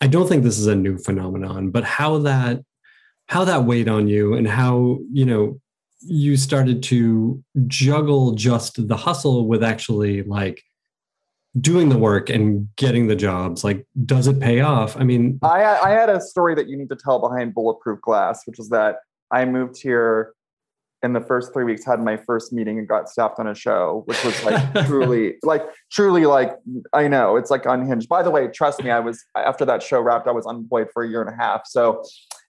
I don't think this is a new phenomenon, but how that how that weighed on you and how you know you started to juggle just the hustle with actually like doing the work and getting the jobs like does it pay off i mean I, I had a story that you need to tell behind Bulletproof Glass, which is that I moved here in the first three weeks, had my first meeting and got staffed on a show, which was like truly, like truly, like I know it's like unhinged. By the way, trust me, I was after that show wrapped, I was unemployed for a year and a half. So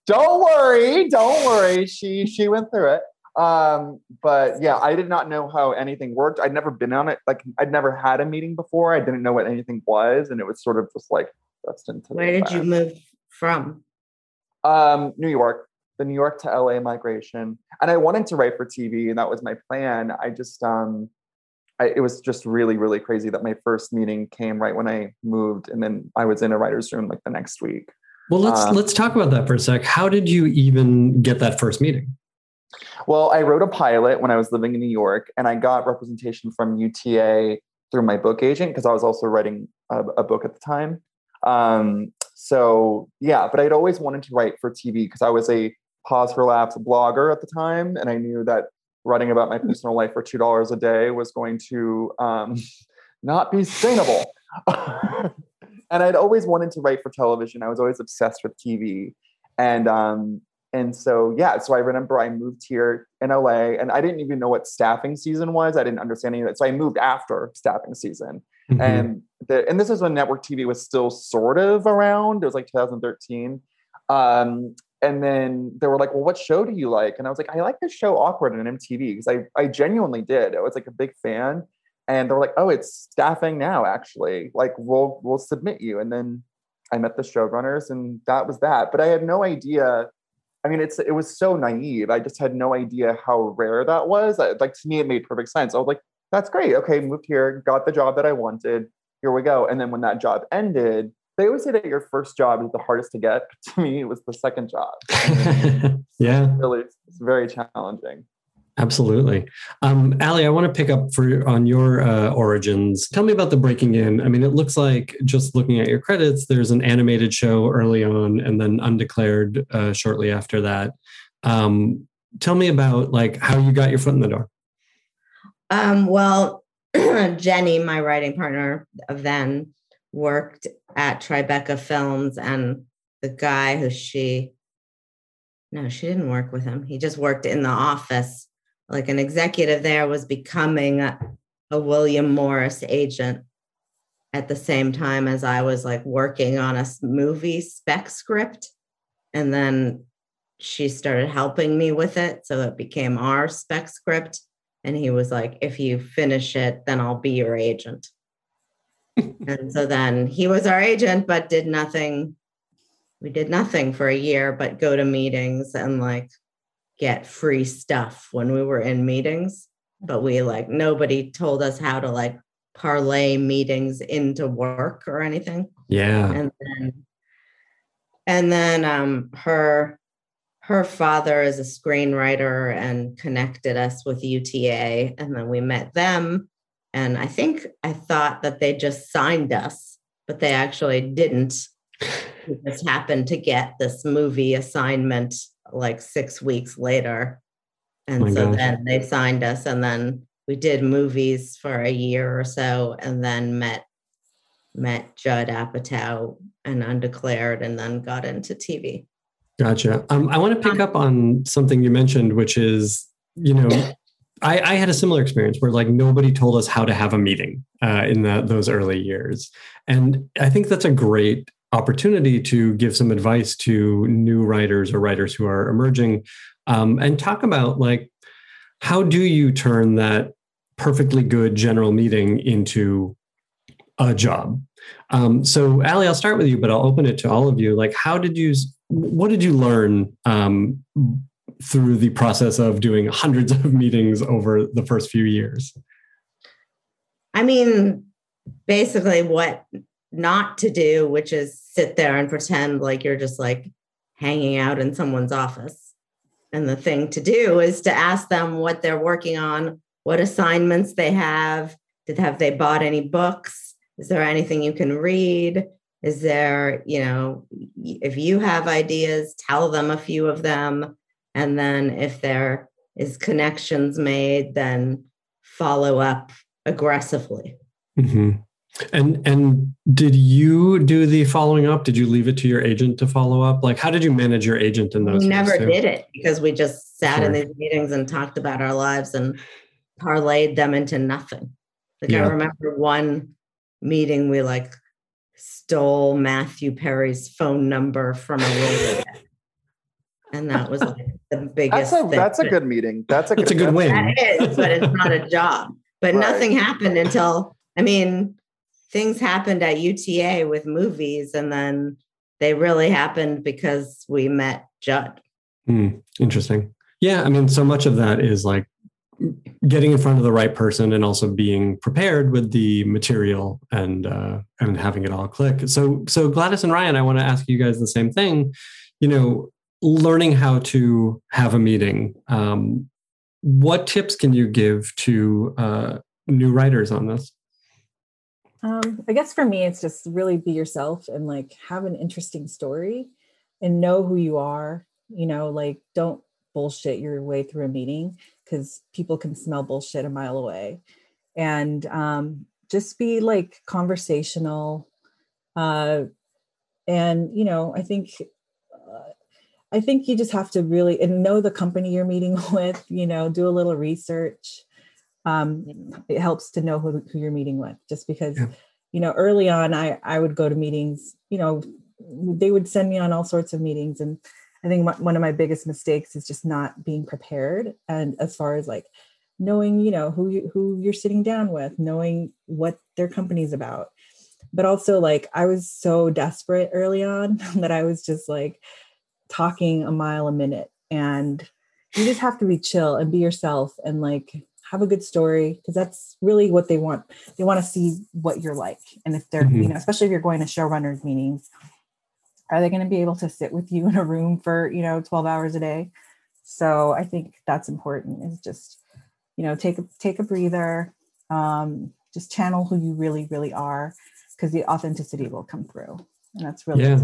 don't worry, don't worry. She she went through it. Um, but yeah, I did not know how anything worked. I'd never been on it. Like I'd never had a meeting before. I didn't know what anything was, and it was sort of just like thrust into. Where did you move from? Um, New York, the New York to LA migration, and I wanted to write for TV, and that was my plan. I just um, I, it was just really really crazy that my first meeting came right when I moved, and then I was in a writer's room like the next week. Well, let's Um, let's talk about that for a sec. How did you even get that first meeting? Well, I wrote a pilot when I was living in New York, and I got representation from UTA through my book agent because I was also writing a, a book at the time. Um, so yeah, but I'd always wanted to write for TV because I was a pause for laughs blogger at the time, and I knew that writing about my personal life for two dollars a day was going to um, not be sustainable. and I'd always wanted to write for television. I was always obsessed with TV, and um, and so yeah, so I remember I moved here in LA, and I didn't even know what staffing season was. I didn't understand any of it, so I moved after staffing season. Mhm. And the, and this is when network TV was still sort of around. It was like 2013. Um, and then they were like, "Well, what show do you like?" And I was like, "I like this show Awkward on MTV because I I genuinely did. I was like a big fan." And they were like, "Oh, it's staffing now. Actually, like we'll we'll submit you." And then I met the showrunners, and that was that. But I had no idea. I mean, it's it was so naive. I just had no idea how rare that was. I- Like to me, it made perfect sense. I was like, "That's great. Okay, moved here, got the job that I wanted. Here we go." And then when that job ended, they always say that your first job is the hardest to get. But to me, it was the second job. yeah, really, it's very challenging. Absolutely. Um, Ali, I want to pick up for on your uh, origins. Tell me about the breaking in. I mean, it looks like just looking at your credits, there's an animated show early on, and then undeclared uh, shortly after that. Um, tell me about like how you got your foot in the door. Um, well, Jenny, my writing partner of then, worked at Tribeca Films, and the guy who she, no, she didn't work with him. He just worked in the office. Like an executive there was becoming a, a William Morris agent at the same time as I was like working on a movie spec script. And then she started helping me with it. So it became our spec script. And he was like, if you finish it, then I'll be your agent. and so then he was our agent, but did nothing. We did nothing for a year, but go to meetings and like get free stuff when we were in meetings. But we like, nobody told us how to like parlay meetings into work or anything Yeah. and then and then um her her father is a screenwriter and connected us with UTA and then we met them and I think I thought that they just signed us but they actually didn't we just happened to get this movie assignment like 6 weeks later and My so gosh. then they signed us and then we did movies for a year or so and then met met Judd Apatow and undeclared and then got into TV. Gotcha. Um, I want to pick up on something you mentioned, which is, you know, I, I had a similar experience where like nobody told us how to have a meeting uh, in the, those early years, and I think that's a great opportunity to give some advice to new writers or writers who are emerging, um, and talk about like how do you turn that perfectly good general meeting into a job. Um, so, Ali, I'll start with you, but I'll open it to all of you. Like, how did you? What did you learn um, through the process of doing hundreds of meetings over the first few years? I mean, basically, what not to do, which is sit there and pretend like you're just like hanging out in someone's office. And the thing to do is to ask them what they're working on, what assignments they have. Did have they bought any books? Is there anything you can read? Is there, you know, if you have ideas, tell them a few of them. And then if there is connections made, then follow up aggressively. Mm-hmm. And and did you do the following up? Did you leave it to your agent to follow up? Like, how did you manage your agent in those? We never did it because we just sat in these meetings and talked about our lives and parlayed them into nothing. Like Yeah. I remember one meeting we like stole Matthew Perry's phone number from a Rolodex. and that was like the That's biggest. a thing. that's a good meeting. That's a good, That's a good win. That is, but it's not a job. But Right. nothing happened until I mean, things happened at UTA with movies, and then they really happened because we met Judd. Hmm, interesting. Yeah, I mean, so much of that is like getting in front of the right person and also being prepared with the material and uh, and having it all click. So, so Gladys and Ryan, I want to ask you guys the same thing. You know, learning how to have a meeting. Um, what tips can you give to uh, new writers on this? Um, I guess for me, it's just really be yourself and like have an interesting story and know who you are. You know, like don't bullshit your way through a meeting because people can smell bullshit a mile away. And um, just be like conversational. Uh, and, you know, I think. Uh, I think you just have to really and know the company you're meeting with, you know, do a little research. Um, it helps to know who, who you're meeting with just because Yeah. you know early on i i would go to meetings you know they would send me on all sorts of meetings. And i think my, one of my biggest mistakes is just not being prepared. And as far as like knowing you know who you, who you're sitting down with knowing what their company's about. But also like i was so desperate early on that i was just like talking a mile a minute. And you just have to be chill and be yourself and like have a good story because that's really what they want they want to see what you're like and if they're you Mhm. know especially if you're going to showrunners meetings are they going to be able to sit with you in a room for you know 12 hours a day so i think that's important is just you know take a take a breather um, just channel who you really really are because the authenticity will come through and that's really Yeah.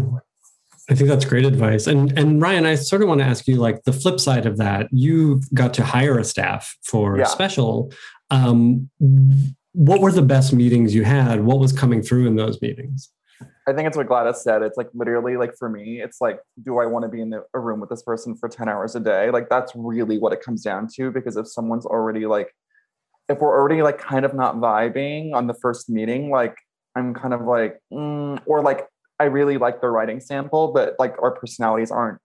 I think that's great advice. And and Ryan, I sort of want to ask you like the flip side of that. You got to hire a staff for Yeah. special. Um, what were the best meetings you had? What was coming through in those meetings? I think it's what Gladys said. It's like literally like for me, it's like, do I want to be in the, a room with this person for 10 hours a day? Like that's really what it comes down to. Because if someone's already like, if we're already like kind of not vibing on the first meeting, like I'm kind of like, mm, or like I really like the writing sample, but like our personalities aren't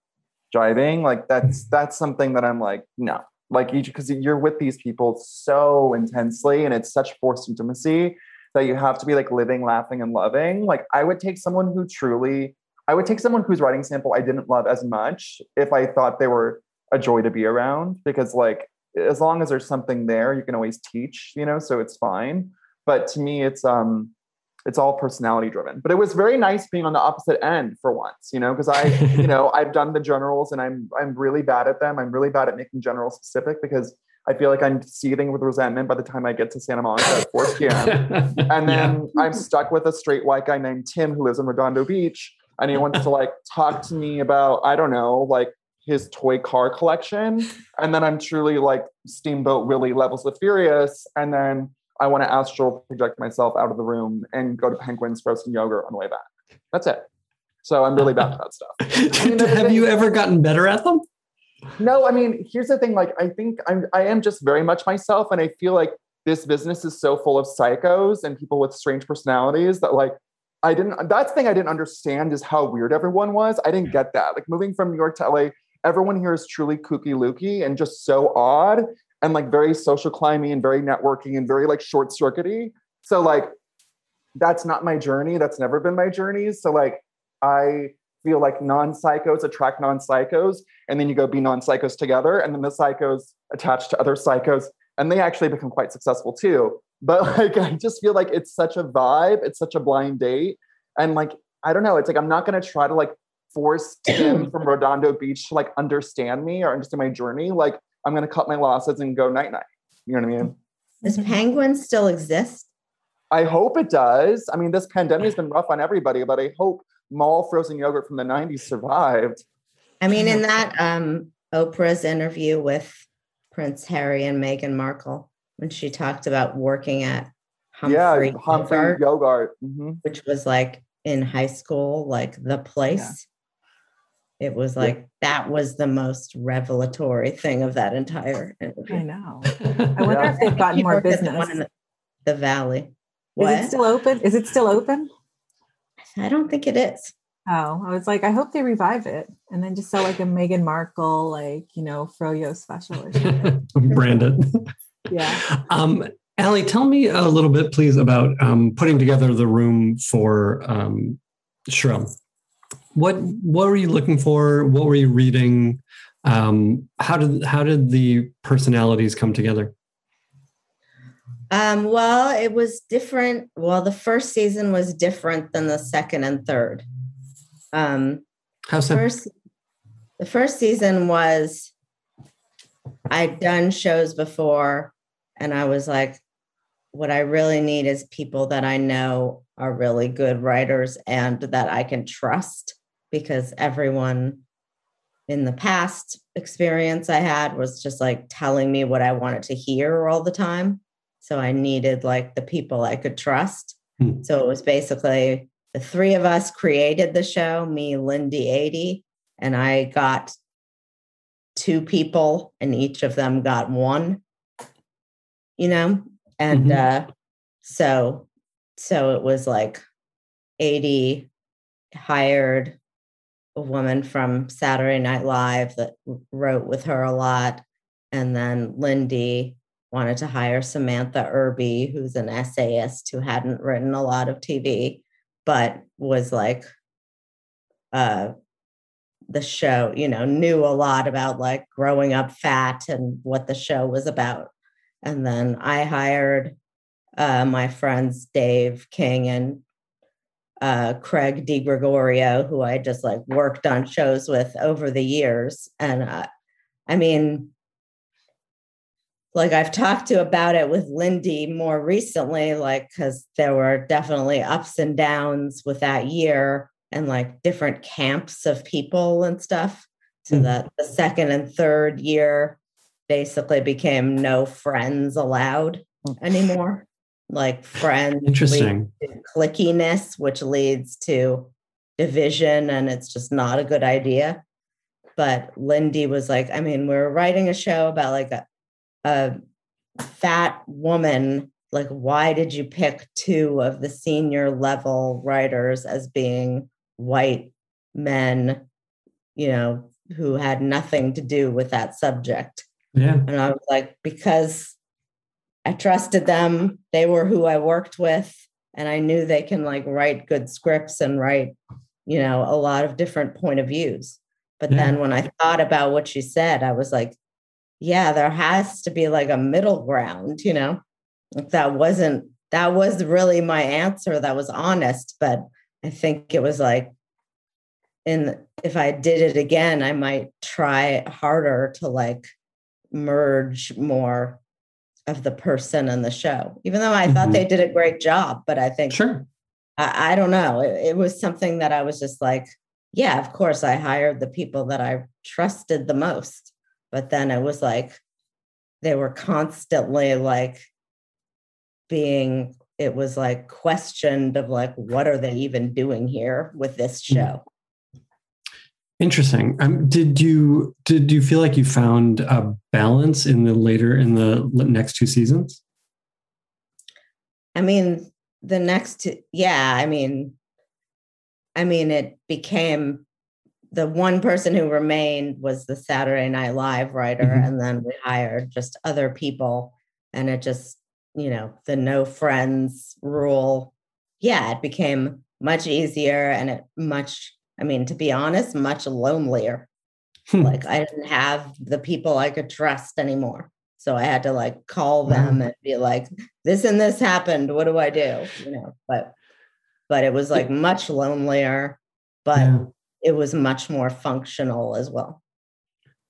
driving. Like that's that's something that I'm like, no. Like you because you're with these people so intensely and it's such forced intimacy that you have to be like living, laughing, and loving. Like I would take someone who truly, I would take someone whose writing sample I didn't love as much if I thought they were a joy to be around. Because like as long as there's something there, you can always teach, you know, so it's fine. But to me, it's um it's all personality driven. But it was very nice being on the opposite end for once, you know, because I, you know, I've done the generals and I'm I'm really bad at them. I'm really bad at making general specific because I feel like I'm seething with resentment by the time I get to Santa Monica at 4 p.m. And then I'm stuck with a straight white guy named Tim who lives in Redondo Beach. And he wants to like talk to me about, I don't know, like his toy car collection. And then I'm truly like Steamboat Willie levels of furious. And then I want to astral project myself out of the room and go to Penguin's frozen yogurt on the way back. That's it. So I'm really bad at that stuff. Have you ever gotten better at them? No, I mean, here's the thing. Like, I think I'm I am just very much myself, and I feel like this business is so full of psychos and people with strange personalities that like I didn't that's the thing I didn't understand is how weird everyone was. I didn't get that. Like moving from New York to LA, everyone here is truly kooky looky and just so odd and like very social climbing and very networking and very like short circuity. So like that's not my journey. That's never been my journey. So like I feel like non-psychos attract non-psychos and then you go be non-psychos together and then the psychos attach to other psychos and they actually become quite successful too but like i just feel like it's such a vibe it's such a blind date and like i don't know it's like i'm not going to try to like force tim from redondo beach to like understand me or understand my journey like i'm going to cut my losses and go night night you know what i mean Does Penguin still exist? i hope it does i mean this pandemic has been rough on everybody but i hope mall frozen yogurt from the 90s survived I mean, in that um, Oprah's interview with Prince Harry and Meghan Markle, when she talked about working at Humphrey, yeah humphrey Yogart, yogurt Mhm. which was like in high school, like the place. It was like that was the most revelatory thing of that entire I know. I wonder if they've gotten more worked at the business. one in the, the valley. Is it still open? Is it still open? I don't think it is. Oh, I was like, I hope they revive it and then just sell like a Meghan Markle, like, you know, Froyo special or something. Branded. yeah. Um, Ali, tell me a little bit, please, about um, putting together the room for um, Shrill. What what were you looking for? What were you reading? Um, how did how did the personalities come together? Um, well, it was different. Well, the first season was different than the second and third. Um, How so? first, the first season was I'd done shows before, and I was like, what I really need is people that I know are really good writers and that I can trust because everyone in the past experience I had was just like telling me what I wanted to hear all the time. So I needed like the people I could trust. Hmm. So it was basically the three of us created the show, me, Lindy Aidy, and I got two people, and each of them got one, you know? And Mhm. uh so so it was like Aidy hired a woman from Saturday Night Live that wrote with her a lot. And then Lindy wanted to hire Samantha Irby, who's an essayist who hadn't written a lot of TV, but was like uh the show, you know, knew a lot about like growing up fat and what the show was about. And then I hired uh, my friends Dave King and uh, Craig DiGregorio, who I just like worked on shows with over the years. And uh, I mean, like I've talked to about it with Lindy more recently, like, because there were definitely ups and downs with that year and like different camps of people and stuff. So Mhm. that the second and third year basically became no friends allowed anymore. Like friends Interesting. clickiness, which leads to division, and it's just not a good idea. But Lindy was like, I mean, we're writing a show about like a, a fat woman. Like, why did you pick two of the senior level writers as being white men, you know, who had nothing to do with that subject? Yeah. And I was like, because I trusted them. They were who I worked with. And I knew they can like write good scripts and write, you know, a lot of different point of views. But Yeah. then when I thought about what she said, I was like, yeah, there has to be like a middle ground, you know? Like, That wasn't, that was really my answer. That was honest. But I think it was like, and if I did it again, I might try harder to like merge more of the person and the show, even though I thought Mhm. they did a great job. But I think Sure. I, I don't know. It, it was something that I was just like, yeah, of course, I hired the people that I trusted the most. But then it was like they were constantly like being, it was like questioned of like, what are they even doing here with this Mhm. show? Interesting. Um, did you did you feel like you found a balance in the later in the next two seasons? I mean, the next, two- yeah, I mean, I mean, it became the one person who remained was the Saturday Night Live writer, Mhm. and then we hired just other people, and it just, you know, the no friends rule. Yeah, it became much easier and it much, I mean, to be honest, much lonelier. Hmm. Like I didn't have the people I could trust anymore. So I had to like call Wow. them and be like, this and this happened. What do I do? You know, but but it was like much lonelier, but Yeah. it was much more functional as well.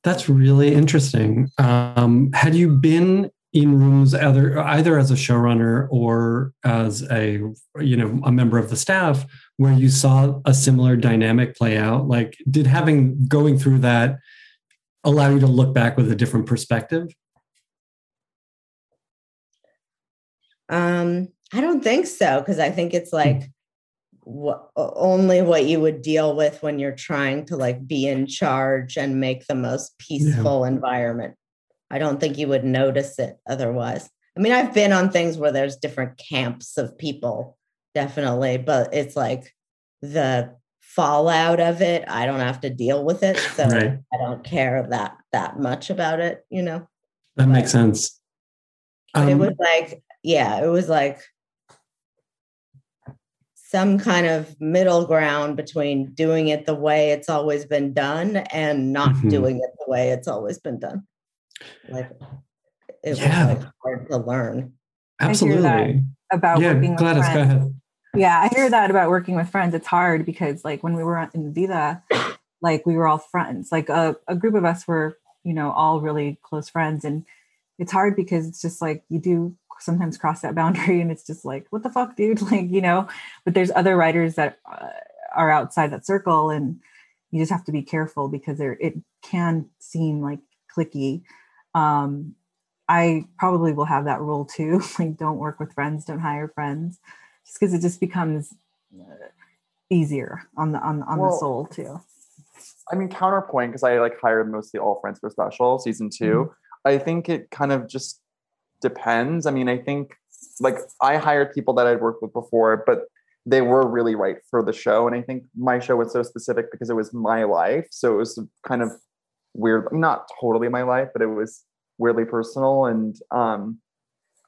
That's really interesting. Um, had you been in rooms either either as a showrunner or as a you know a member of the staff where you saw a similar dynamic play out? Like, did having going through that allow you to look back with a different perspective? Um, I don't think so because I think it's like what, only what you would deal with when you're trying to like be in charge and make the most peaceful environment. I don't think you would notice it otherwise. I mean, I've been on things where there's different camps of people, definitely, but it's like the fallout of it, I don't have to deal with it. So Right. I don't care that that much about it, you know. That makes sense. But it Um, was like, yeah, it was like some kind of middle ground between doing it the way it's always been done and not Mhm. doing it the way it's always been done. Like it Yeah. was like hard to learn. I hear that. absolutely. about Yeah, working with Gladys, go friends. ahead. Yeah, I hear that about working with friends. It's hard because like when we were in Vida, like we were all friends. Like a, a group of us were, you know, all really close friends. And it's hard because it's just like you do sometimes cross that boundary and it's just like, what the fuck, dude? Like, you know, but there's other writers that uh, are outside that circle and you just have to be careful because there it can seem like clicky. Um, I probably will have that rule too. Like, don't work with friends, don't hire friends, just because it just becomes uh, easier on the on on Well, the soul too. I mean, counterpoint because I like hired mostly all friends for special season 2 I think it kind of just depends. I mean, I think like I hired people that I'd worked with before, but they were really right for the show. And I think my show was so specific because it was my life. So it was kind of weird, not totally my life, but it was weirdly personal. And um,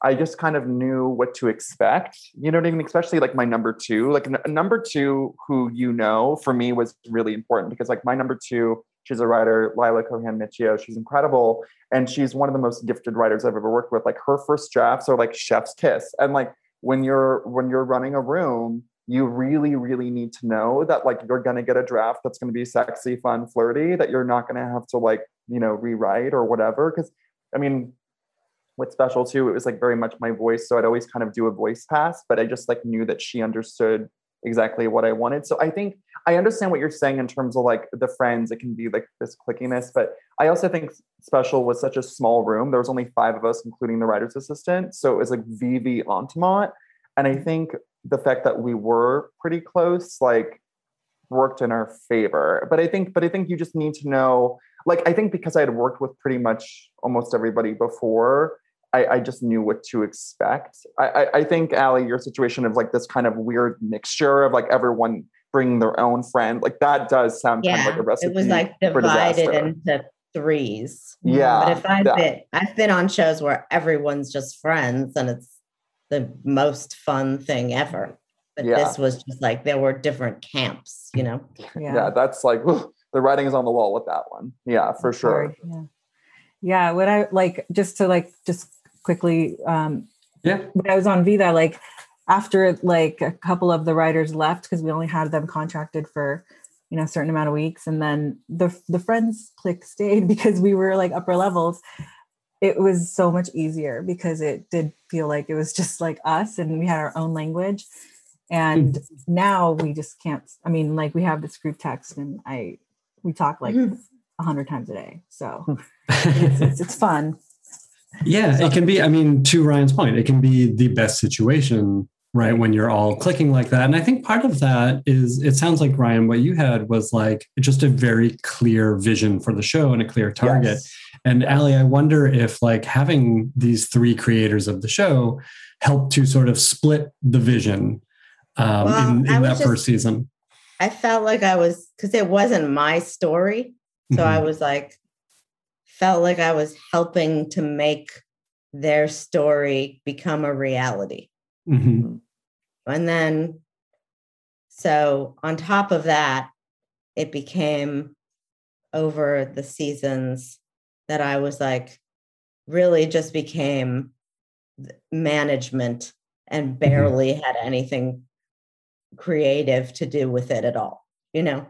I just kind of knew what to expect. You know what I mean? Especially like my number two, like n- number two, who you know, for me was really important because like my number two, she's a writer, Lila Cohan Michio. She's incredible, and she's one of the most gifted writers I've ever worked with. Like her first drafts are like chef's kiss, and like when you're when you're running a room. You really, really need to know that like you're gonna get a draft that's gonna be sexy, fun, flirty, that you're not gonna have to like, you know, rewrite or whatever. Cause I mean, with special too, it was like very much my voice. So I'd always kind of do a voice pass, but I just like knew that she understood exactly what I wanted. So I think I understand what you're saying in terms of like the friends, it can be like this clickiness, but I also think special was such a small room. There was only five of us, including the writer's assistant. So it was like VV Entamont. And I think the fact that we were pretty close, like worked in our favor. But I think, but I think you just need to know, like, I think because I had worked with pretty much almost everybody before, I, I just knew what to expect. I, I, I think, Ali, your situation of like this kind of weird mixture of like everyone bringing their own friend, like that does sound kind of Yeah. like a recipe. it was like divided into threes. Yeah, But if I've yeah. been I've been on shows where everyone's just friends and it's the most fun thing ever. But Yeah. this was just like there were different camps, you know. Yeah, yeah, that's like whew, the writing is on the wall with that one. Yeah, for it's sure. hard, Yeah. Yeah. What I like just to like just quickly um Yeah. when I was on Vida, like after like a couple of the writers left because we only had them contracted for you know a certain amount of weeks, and then the the friends click stayed because we were like upper levels. It was so much easier because it did feel like it was just like us, and we had our own language. And mm-hmm. now we just can't. I mean, like we have this group text, and I we talk like mm-hmm. a hundred times a day, so hmm. it's, it's, it's fun. Yeah, it can be. I mean, to Ryan's point, it can be the best situation, right? When you're all clicking like that. And I think part of that is it sounds like, Ryan, what you had was like just a very clear vision for the show and a clear target. Yes. And Ali, I wonder if like having these three creators of the show helped to sort of split the vision um, Well, in, in that just- first season. I felt like I was because it wasn't my story. So I Mhm. was like, felt like I was helping to make their story become a reality. Mhm. And then, so on top of that, it became over the seasons that I was like, really just became management and mm-hmm. barely had anything creative to do with it at all. You know,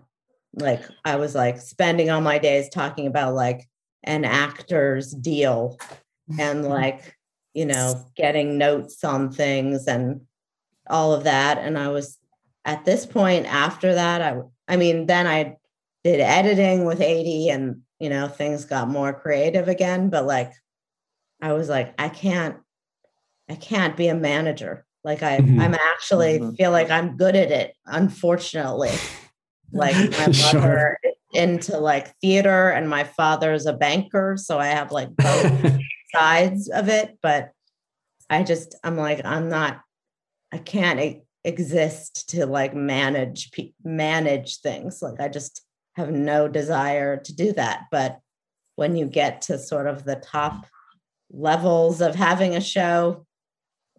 like I was like spending all my days talking about like an actor's deal and mm-hmm. like, you know, getting notes on things and all of that. And I was at this point after that, I I mean, then I did editing with Aidy and you know, things got more creative again. But like I was like, I can't, I can't be a manager. Like I, Mhm. I'm actually Mhm. feel like I'm good at it, unfortunately. Like my Sure. mother is into like theater and my father's a banker. So I have like both sides of it, but I just I'm like I'm not I can't exist to like manage manage things. Like I just have no desire to do that. But when you get to sort of the top levels of having a show,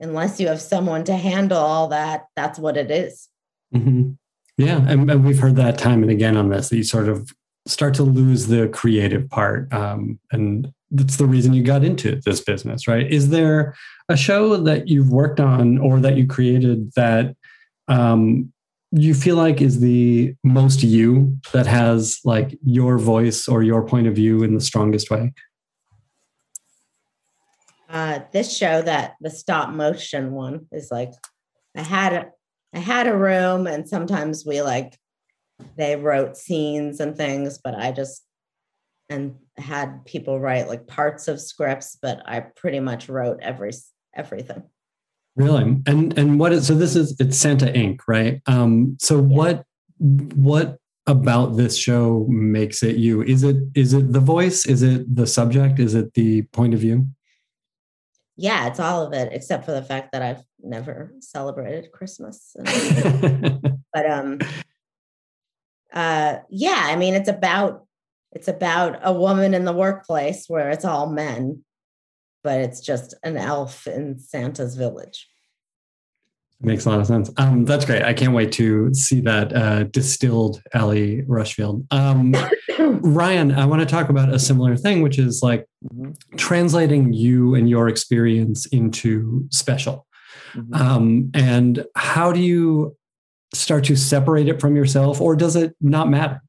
unless you have someone to handle all that, that's what it is. Mm-hmm. Yeah, and, and, we've heard that time and again on this that you sort of start to lose the creative part, um, and that's the reason you got into this business, right? Is there a show that you've worked on or that you created that um, you feel like is the most you that has like your voice or your point of view in the strongest way? Uh, this show that the stop motion one is like I had a I had a room and sometimes we like they wrote scenes and things, but I just and had people write like parts of scripts, but I pretty much wrote every everything. Really? And and what is so this is it's Santa Inc., right? Um so yeah. what what about this show makes it you? Is it is it the voice? Is it the subject? Is it the point of view? yeah, it's all of it, except for the fact that I've never celebrated Christmas. but um, uh, yeah, I mean, it's about it's about a woman in the workplace where it's all men, but it's just an elf in Santa's village. Makes a lot of sense. Um, that's great. I can't wait to see that uh, distilled Ali Rushfield. Um, Ryan, I want to talk about a similar thing, which is like mm-hmm. translating you and your experience into special. Mm-hmm. Um, and how do you start to separate it from yourself, or does it not matter?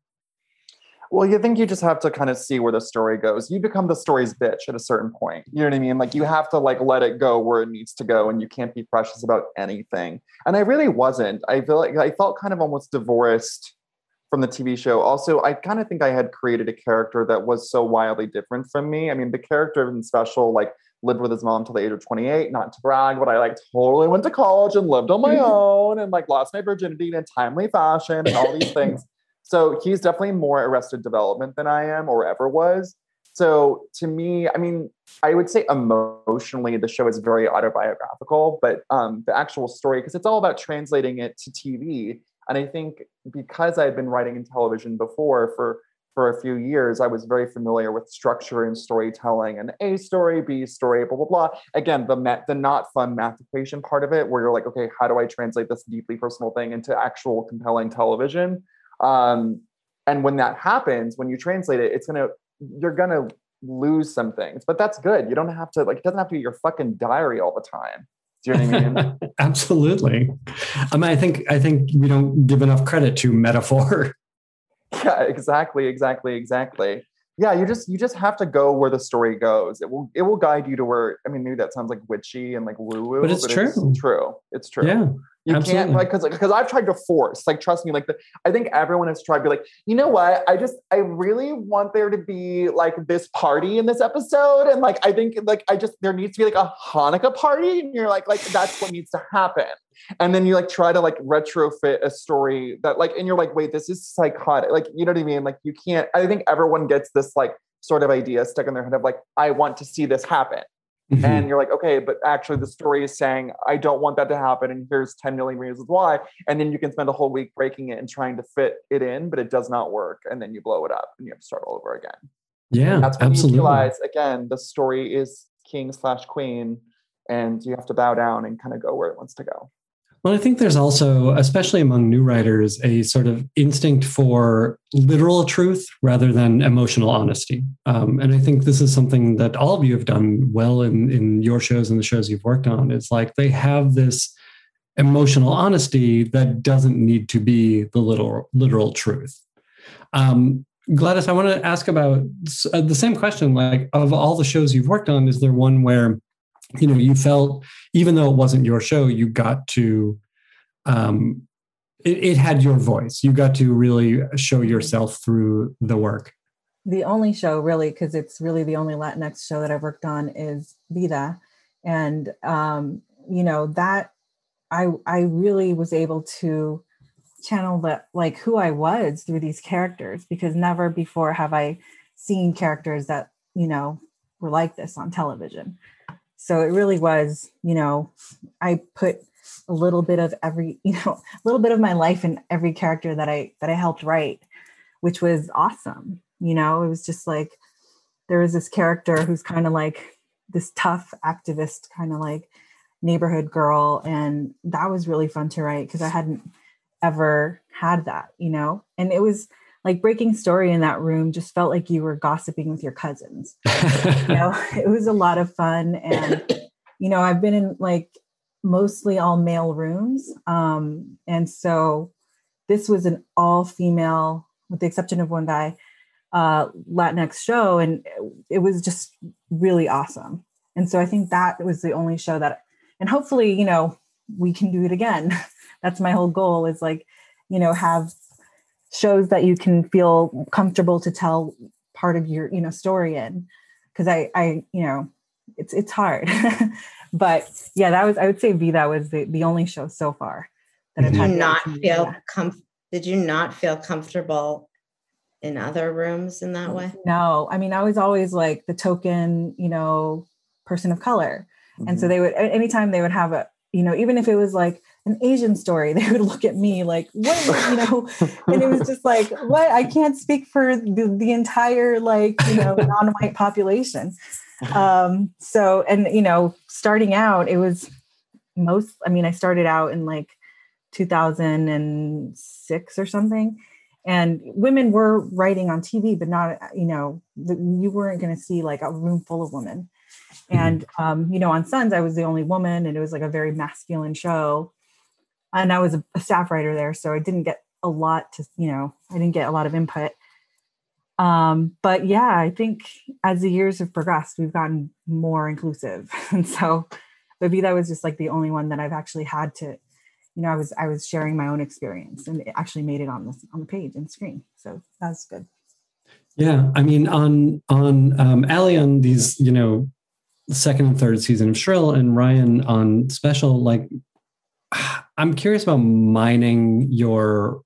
Well, you think you just have to kind of see where the story goes. You become the story's bitch at a certain point. You know what I mean? Like you have to like let it go where it needs to go, and you can't be precious about anything. And I really wasn't. I feel like I felt kind of almost divorced from the TV show. Also, I kind of think I had created a character that was so wildly different from me. I mean, the character in special, like lived with his mom till the age of 28, not to brag, but I like totally went to college and lived on my own and like lost my virginity in a timely fashion and all these things. So he's definitely more arrested development than I am or ever was. So to me, I mean, I would say emotionally, the show is very autobiographical, but um, the actual story, because it's all about translating it to TV. And I think because I had been writing in television before for for a few years, I was very familiar with structure and storytelling and A story, B story, blah, blah, blah. Again, the met, the not fun math equation part of it, where you're like, okay, how do I translate this deeply personal thing into actual compelling television? Um, and when that happens, when you translate it, it's gonna you're gonna lose some things, but that's good. You don't have to like it doesn't have to be your fucking diary all the time. Do you know what I mean? Absolutely. I mean, I think I think we don't give enough credit to metaphor. Yeah, exactly, exactly, exactly. Yeah, you just you just have to go where the story goes. It will it will guide you to where. I mean, maybe that sounds like witchy and like woo woo, but it's but true. It's true. It's true. Yeah. You Absolutely. can't like because because I've tried to force like trust me like the I think everyone has tried to be like you know what? I just I really want there to be like this party in this episode and like I think like I just there needs to be like a Hanukkah party and you're like like that's what needs to happen. And then you like try to like retrofit a story that like and you're like wait this is psychotic like you know what I mean? Like you can't I think everyone gets this like sort of idea stuck in their head of like I want to see this happen Mm-hmm. And you're like, okay, but actually the story is saying, I don't want that to happen. And here's 10 million reasons why. And then you can spend a whole week breaking it and trying to fit it in, but it does not work. And then you blow it up and you have to start all over again. Yeah, and that's when absolutely. you realize, again, the story is king slash queen and you have to bow down and kind of go where it wants to go. Well, I think there's also, especially among new writers, a sort of instinct for literal truth rather than emotional honesty. Um, and I think this is something that all of you have done well in, in your shows and the shows you've worked on. It's like they have this emotional honesty that doesn't need to be the literal, literal truth. Um, Gladys, I want to ask about uh, the same question. Like, of all the shows you've worked on, is there one where you know you felt even though it wasn't your show you got to um it, it had your voice. You got to really show yourself through the work. The only show really because it's really the only latinx show that i've worked on is vida. And um you know that i i really was able to channel that like who i was through these characters because never before have i seen characters that you know were like this on television so it really was, you know, I put a little bit of every, you know, a little bit of my life in every character that I that I helped write, which was awesome. You know, it was just like there was this character who's kind of like this tough activist, kind of like neighborhood girl. And that was really fun to write because I hadn't ever had that, you know? And it was like breaking story in that room just felt like you were gossiping with your cousins. you know, it was a lot of fun. And, you know, I've been in like mostly all male rooms. Um, and so this was an all female, with the exception of one guy, uh, Latinx show. And it was just really awesome. And so I think that was the only show that, and hopefully, you know, we can do it again. That's my whole goal is like, you know, have shows that you can feel comfortable to tell part of your, you know, story in. Cause I, I, you know, it's, it's hard. but yeah, that was, I would say V, that was the, the only show so far that I've Did had. you not feel yeah. com- did you not feel comfortable in other rooms in that way? No, I mean, I was always like the token, you know, person of color. And so Mhm. they would, anytime they would have a, you know, even if it was like an Asian story, they would look at me like, what, you know, and it was just like, what? I can't speak for the, the entire, like, you know, non white population. Um, so, and, you know, starting out, it was most, I mean, I started out in like 2006 or something. And women were writing on TV, but not, you know, the, you weren't going to see like a room full of women. And, um, you know, on Sons, I was the only woman and it was like a very masculine show. And I was a, staff writer there. So I didn't get a lot to, you know, I didn't get a lot of input. Um, but yeah, I think as the years have progressed, we've gotten more inclusive. And so, that was just like the only one that I've actually had to, you know, I was I was sharing my own experience and it actually made it on this on the page and screen. So that's good. Yeah, I mean, on on um, Ali on these, you know, second and third season of Shrill, and Ryan on Special. Like, I'm curious about mining your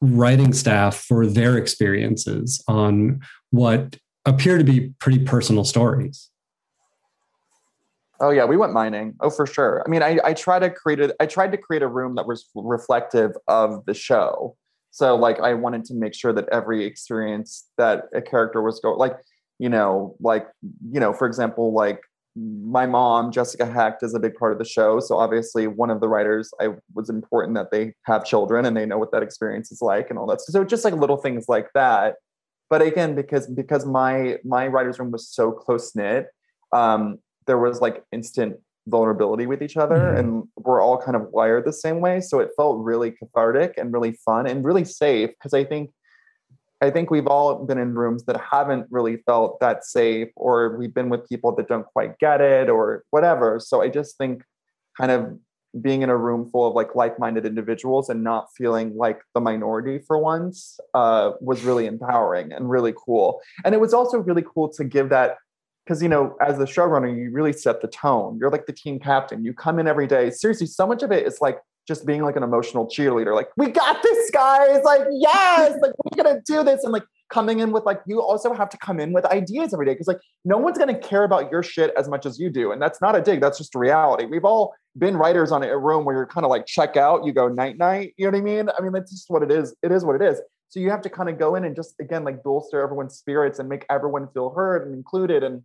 writing staff for their experiences on what appear to be pretty personal stories. Oh yeah, we went mining. Oh, for sure. I mean, I, I try to create a I tried to create a room that was reflective of the show. So like I wanted to make sure that every experience that a character was going like, you know, like, you know, for example, like my mom, Jessica Hecht, is a big part of the show. So obviously one of the writers, I was important that they have children and they know what that experience is like and all that. So just like little things like that. But again, because because my my writer's room was so close knit, um, there was like instant vulnerability with each other Mhm. and we're all kind of wired the same way so it felt really cathartic and really fun and really safe because i think i think we've all been in rooms that haven't really felt that safe or we've been with people that don't quite get it or whatever. So i just think kind of being in a room full of like like-minded individuals and not feeling like the minority for once uh, was really empowering and really cool. And it was also really cool to give that because you know as the showrunner you really set the tone. You're like the team captain. You come in every day. Seriously so much of it is like just being like an emotional cheerleader like we got this guys like yes like we're gonna do this and like coming in with like you also have to come in with ideas every day because like no one's gonna care about your shit as much as you do and that's not a dig that's just reality. We've all been writers on a room where you're kind of like check out you go night night you know what i mean? I mean that's just what it is it is what it is. So you have to kind of go in and just again like bolster everyone's spirits and make everyone feel heard and included and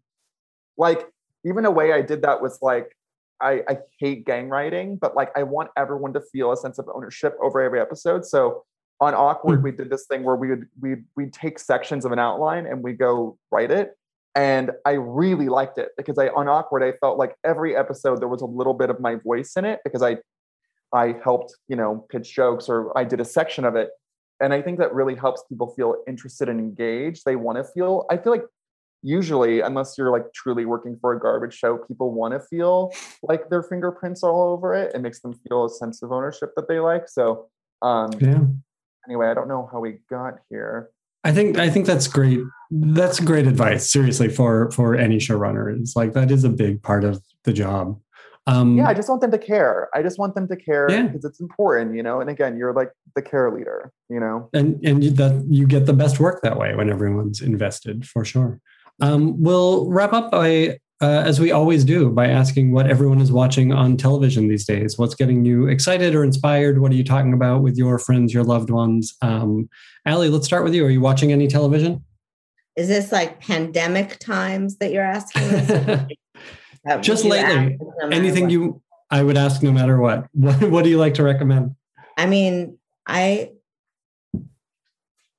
like even a way I did that was like I, I hate gang writing, but like I want everyone to feel a sense of ownership over every episode. So on awkward, hmm. we did this thing where we would we we'd take sections of an outline and we go write it. And I really liked it because I on awkward I felt like every episode there was a little bit of my voice in it because I I helped you know pitch jokes or I did a section of it. And I think that really helps people feel interested and engaged. They want to feel. I feel like usually unless you're like truly working for a garbage show people want to feel like their fingerprints are all over it it makes them feel a sense of ownership that they like so um Yeah. anyway i don't know how we got here I think I think that's great. That's great advice, seriously, for for any showrunner. It's like that is a big part of the job. Um, yeah i just want them to care i just want them to care Yeah. because it's important you know and again you're like the care leader you know and and you, that you get the best work that way when everyone's invested for sure. Um, we'll wrap up by uh, as we always do, by asking what everyone is watching on television these days. What's getting you excited or inspired? What are you talking about with your friends, your loved ones? Um, Ali, let's start with you. Are you watching any television? Is this like pandemic times that you're asking? us? Just you lately, no Anything what? you, I would ask no matter what. What, what do you like to recommend? I mean, I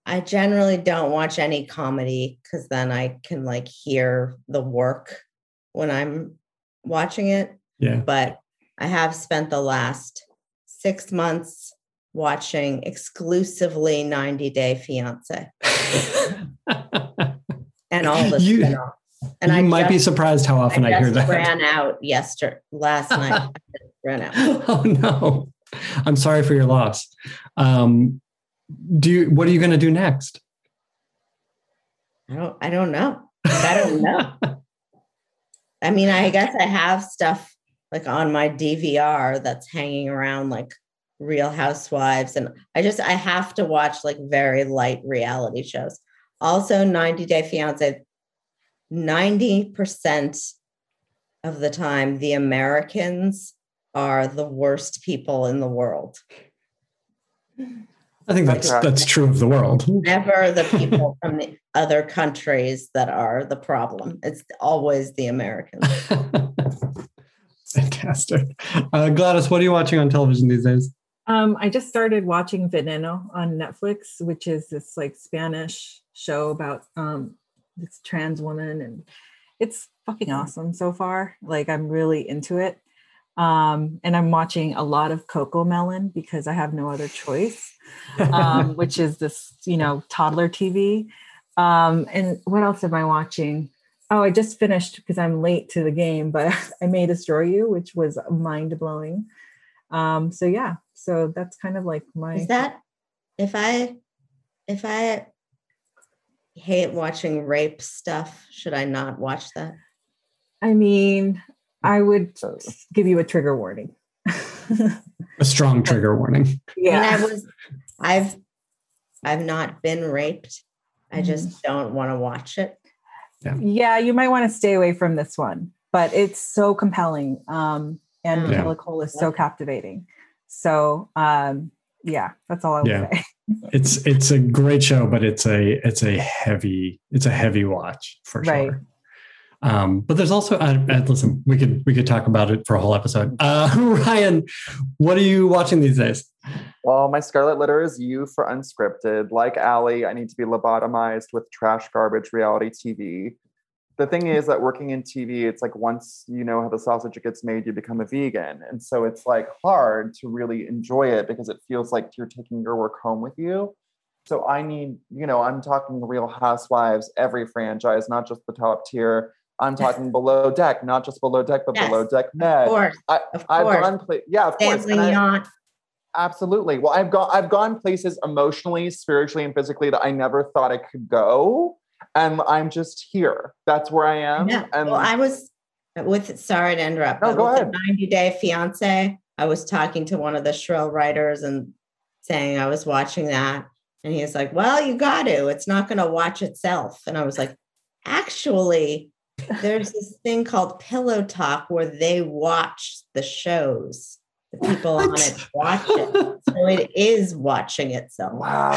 I generally don't watch any comedy because then I can like hear the work when I'm watching it. Yeah. But I have spent the last six months watching exclusively 90 Day Fiance and all the You- spin-offs. And you I might be surprised how often I, I hear just that. ran out yesterday, last night. Ran out. oh no i'm sorry for your loss um do you what are you going to do next I don't. I don't know. I don't know. I mean, I guess I have stuff like on my DVR that's hanging around, like Real Housewives, and I just I have to watch like very light reality shows. Also, 90 Day Fiance. 90% of the time, the Americans are the worst people in the world. i think that's that's true of the world Never the people from the other countries that are the problem. It's always the Americans. fantastic uh, gladys what are you watching on television these days Um, I just started watching Veneno on Netflix, which is this like Spanish show about um, this trans woman, and it's fucking awesome so far. Like I'm really into it, um, and I'm watching a lot of CoComelon because I have no other choice, um, which is this you know toddler TV. Um, and what else am I watching? Oh, I just finished because I'm late to the game, but I May Destroy You, which was mind blowing. Um, so yeah, so that's kind of like my Is that if I if I hate watching rape stuff, should I not watch that? I mean, I would give you a trigger warning. a strong trigger warning Yeah. yeah. I was I've I've not been raped. I just don't want to watch it. yeah, you might want to stay away from this one, but it's so compelling. Um, and Yeah. Michaela Coel is so captivating. So um, yeah, that's all I will Yeah. say. it's it's a great show but it's a it's a heavy it's a heavy watch for sure Right. Um but there's also uh, uh, listen we could we could talk about it for a whole episode uh ryan what are you watching these days Well, my scarlet letter is you for unscripted. Like Ali, I need to be lobotomized with trash garbage reality TV. The thing is that working in TV, it's like once you know how the sausage gets made, you become a vegan. And so it's like hard to really enjoy it because it feels like you're taking your work home with you. So I need, you know, I'm talking Real Housewives, every franchise, not just the top tier. I'm talking below deck, not just below deck, but Yes, below deck med. Of course. I, Of I've course. gone, pla- yeah, of course. Family and I, absolutely. Well, I've gone I've gone places emotionally, spiritually, and physically that I never thought I could go. And I'm just here. That's where I am. Yeah. And well, I was with sorry to interrupt. No, go ahead. 90 Day Fiance, I was talking to one of the shrill writers and saying I was watching that. And he was like, Well, you got to. It's not going to watch itself. And I was like, Actually, there's this thing called Pillow Talk where they watch the shows. The people on it watch it. So it is watching itself. wow.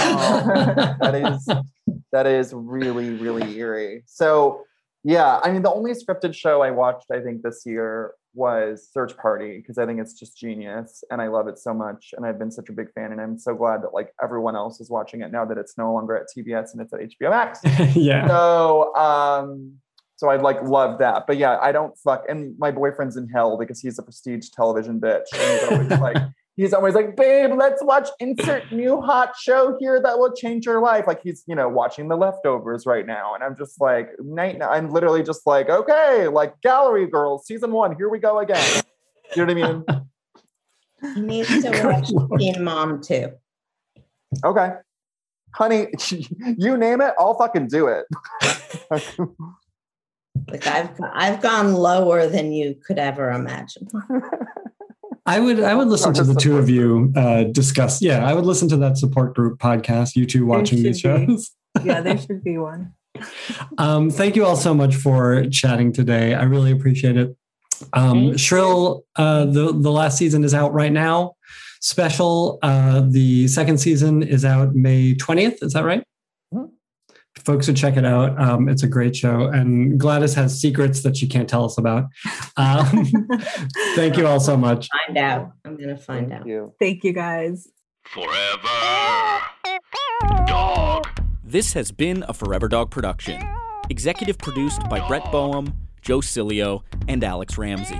that is that is really, really eerie. So yeah, I mean the only scripted show I watched, I think, this year was Search Party, because I think it's just genius and I love it so much. And I've been such a big fan, and I'm so glad that like everyone else is watching it now that it's no longer at TBS and it's at HBO Max. yeah so um so I'd like love that. But yeah, I don't fuck and my boyfriend's in hell because he's a prestige television bitch. And he's always like he's always like, babe, let's watch insert new hot show here that will change your life. Like he's, you know, watching the leftovers right now. And I'm just like, night I'm literally just like, okay, like gallery girls, season one, here we go again. You know what I mean? He needs to watch Lord. Teen Mom too. Okay. Honey, you name it, I'll fucking do it. Like I've I've gone lower than you could ever imagine. I would I would listen to the two of you uh, discuss. Yeah, I would listen to that support group podcast. You two watching these should be. shows. yeah, there should be one. um, thank you all so much for chatting today. I really appreciate it. Um, Shrill, uh, the the last season is out right now. Special, uh, the second season is out May twentieth. Is that right? Folks should check it out. Um, it's a great show, and Gladys has secrets that she can't tell us about. Um, thank you all so much. Find out. I'm gonna find Thank out. you. Thank you guys. Forever. Dog. This has been a Forever Dog production. Executive produced by Brett Boehm, Joe Cilio, and Alex Ramsey.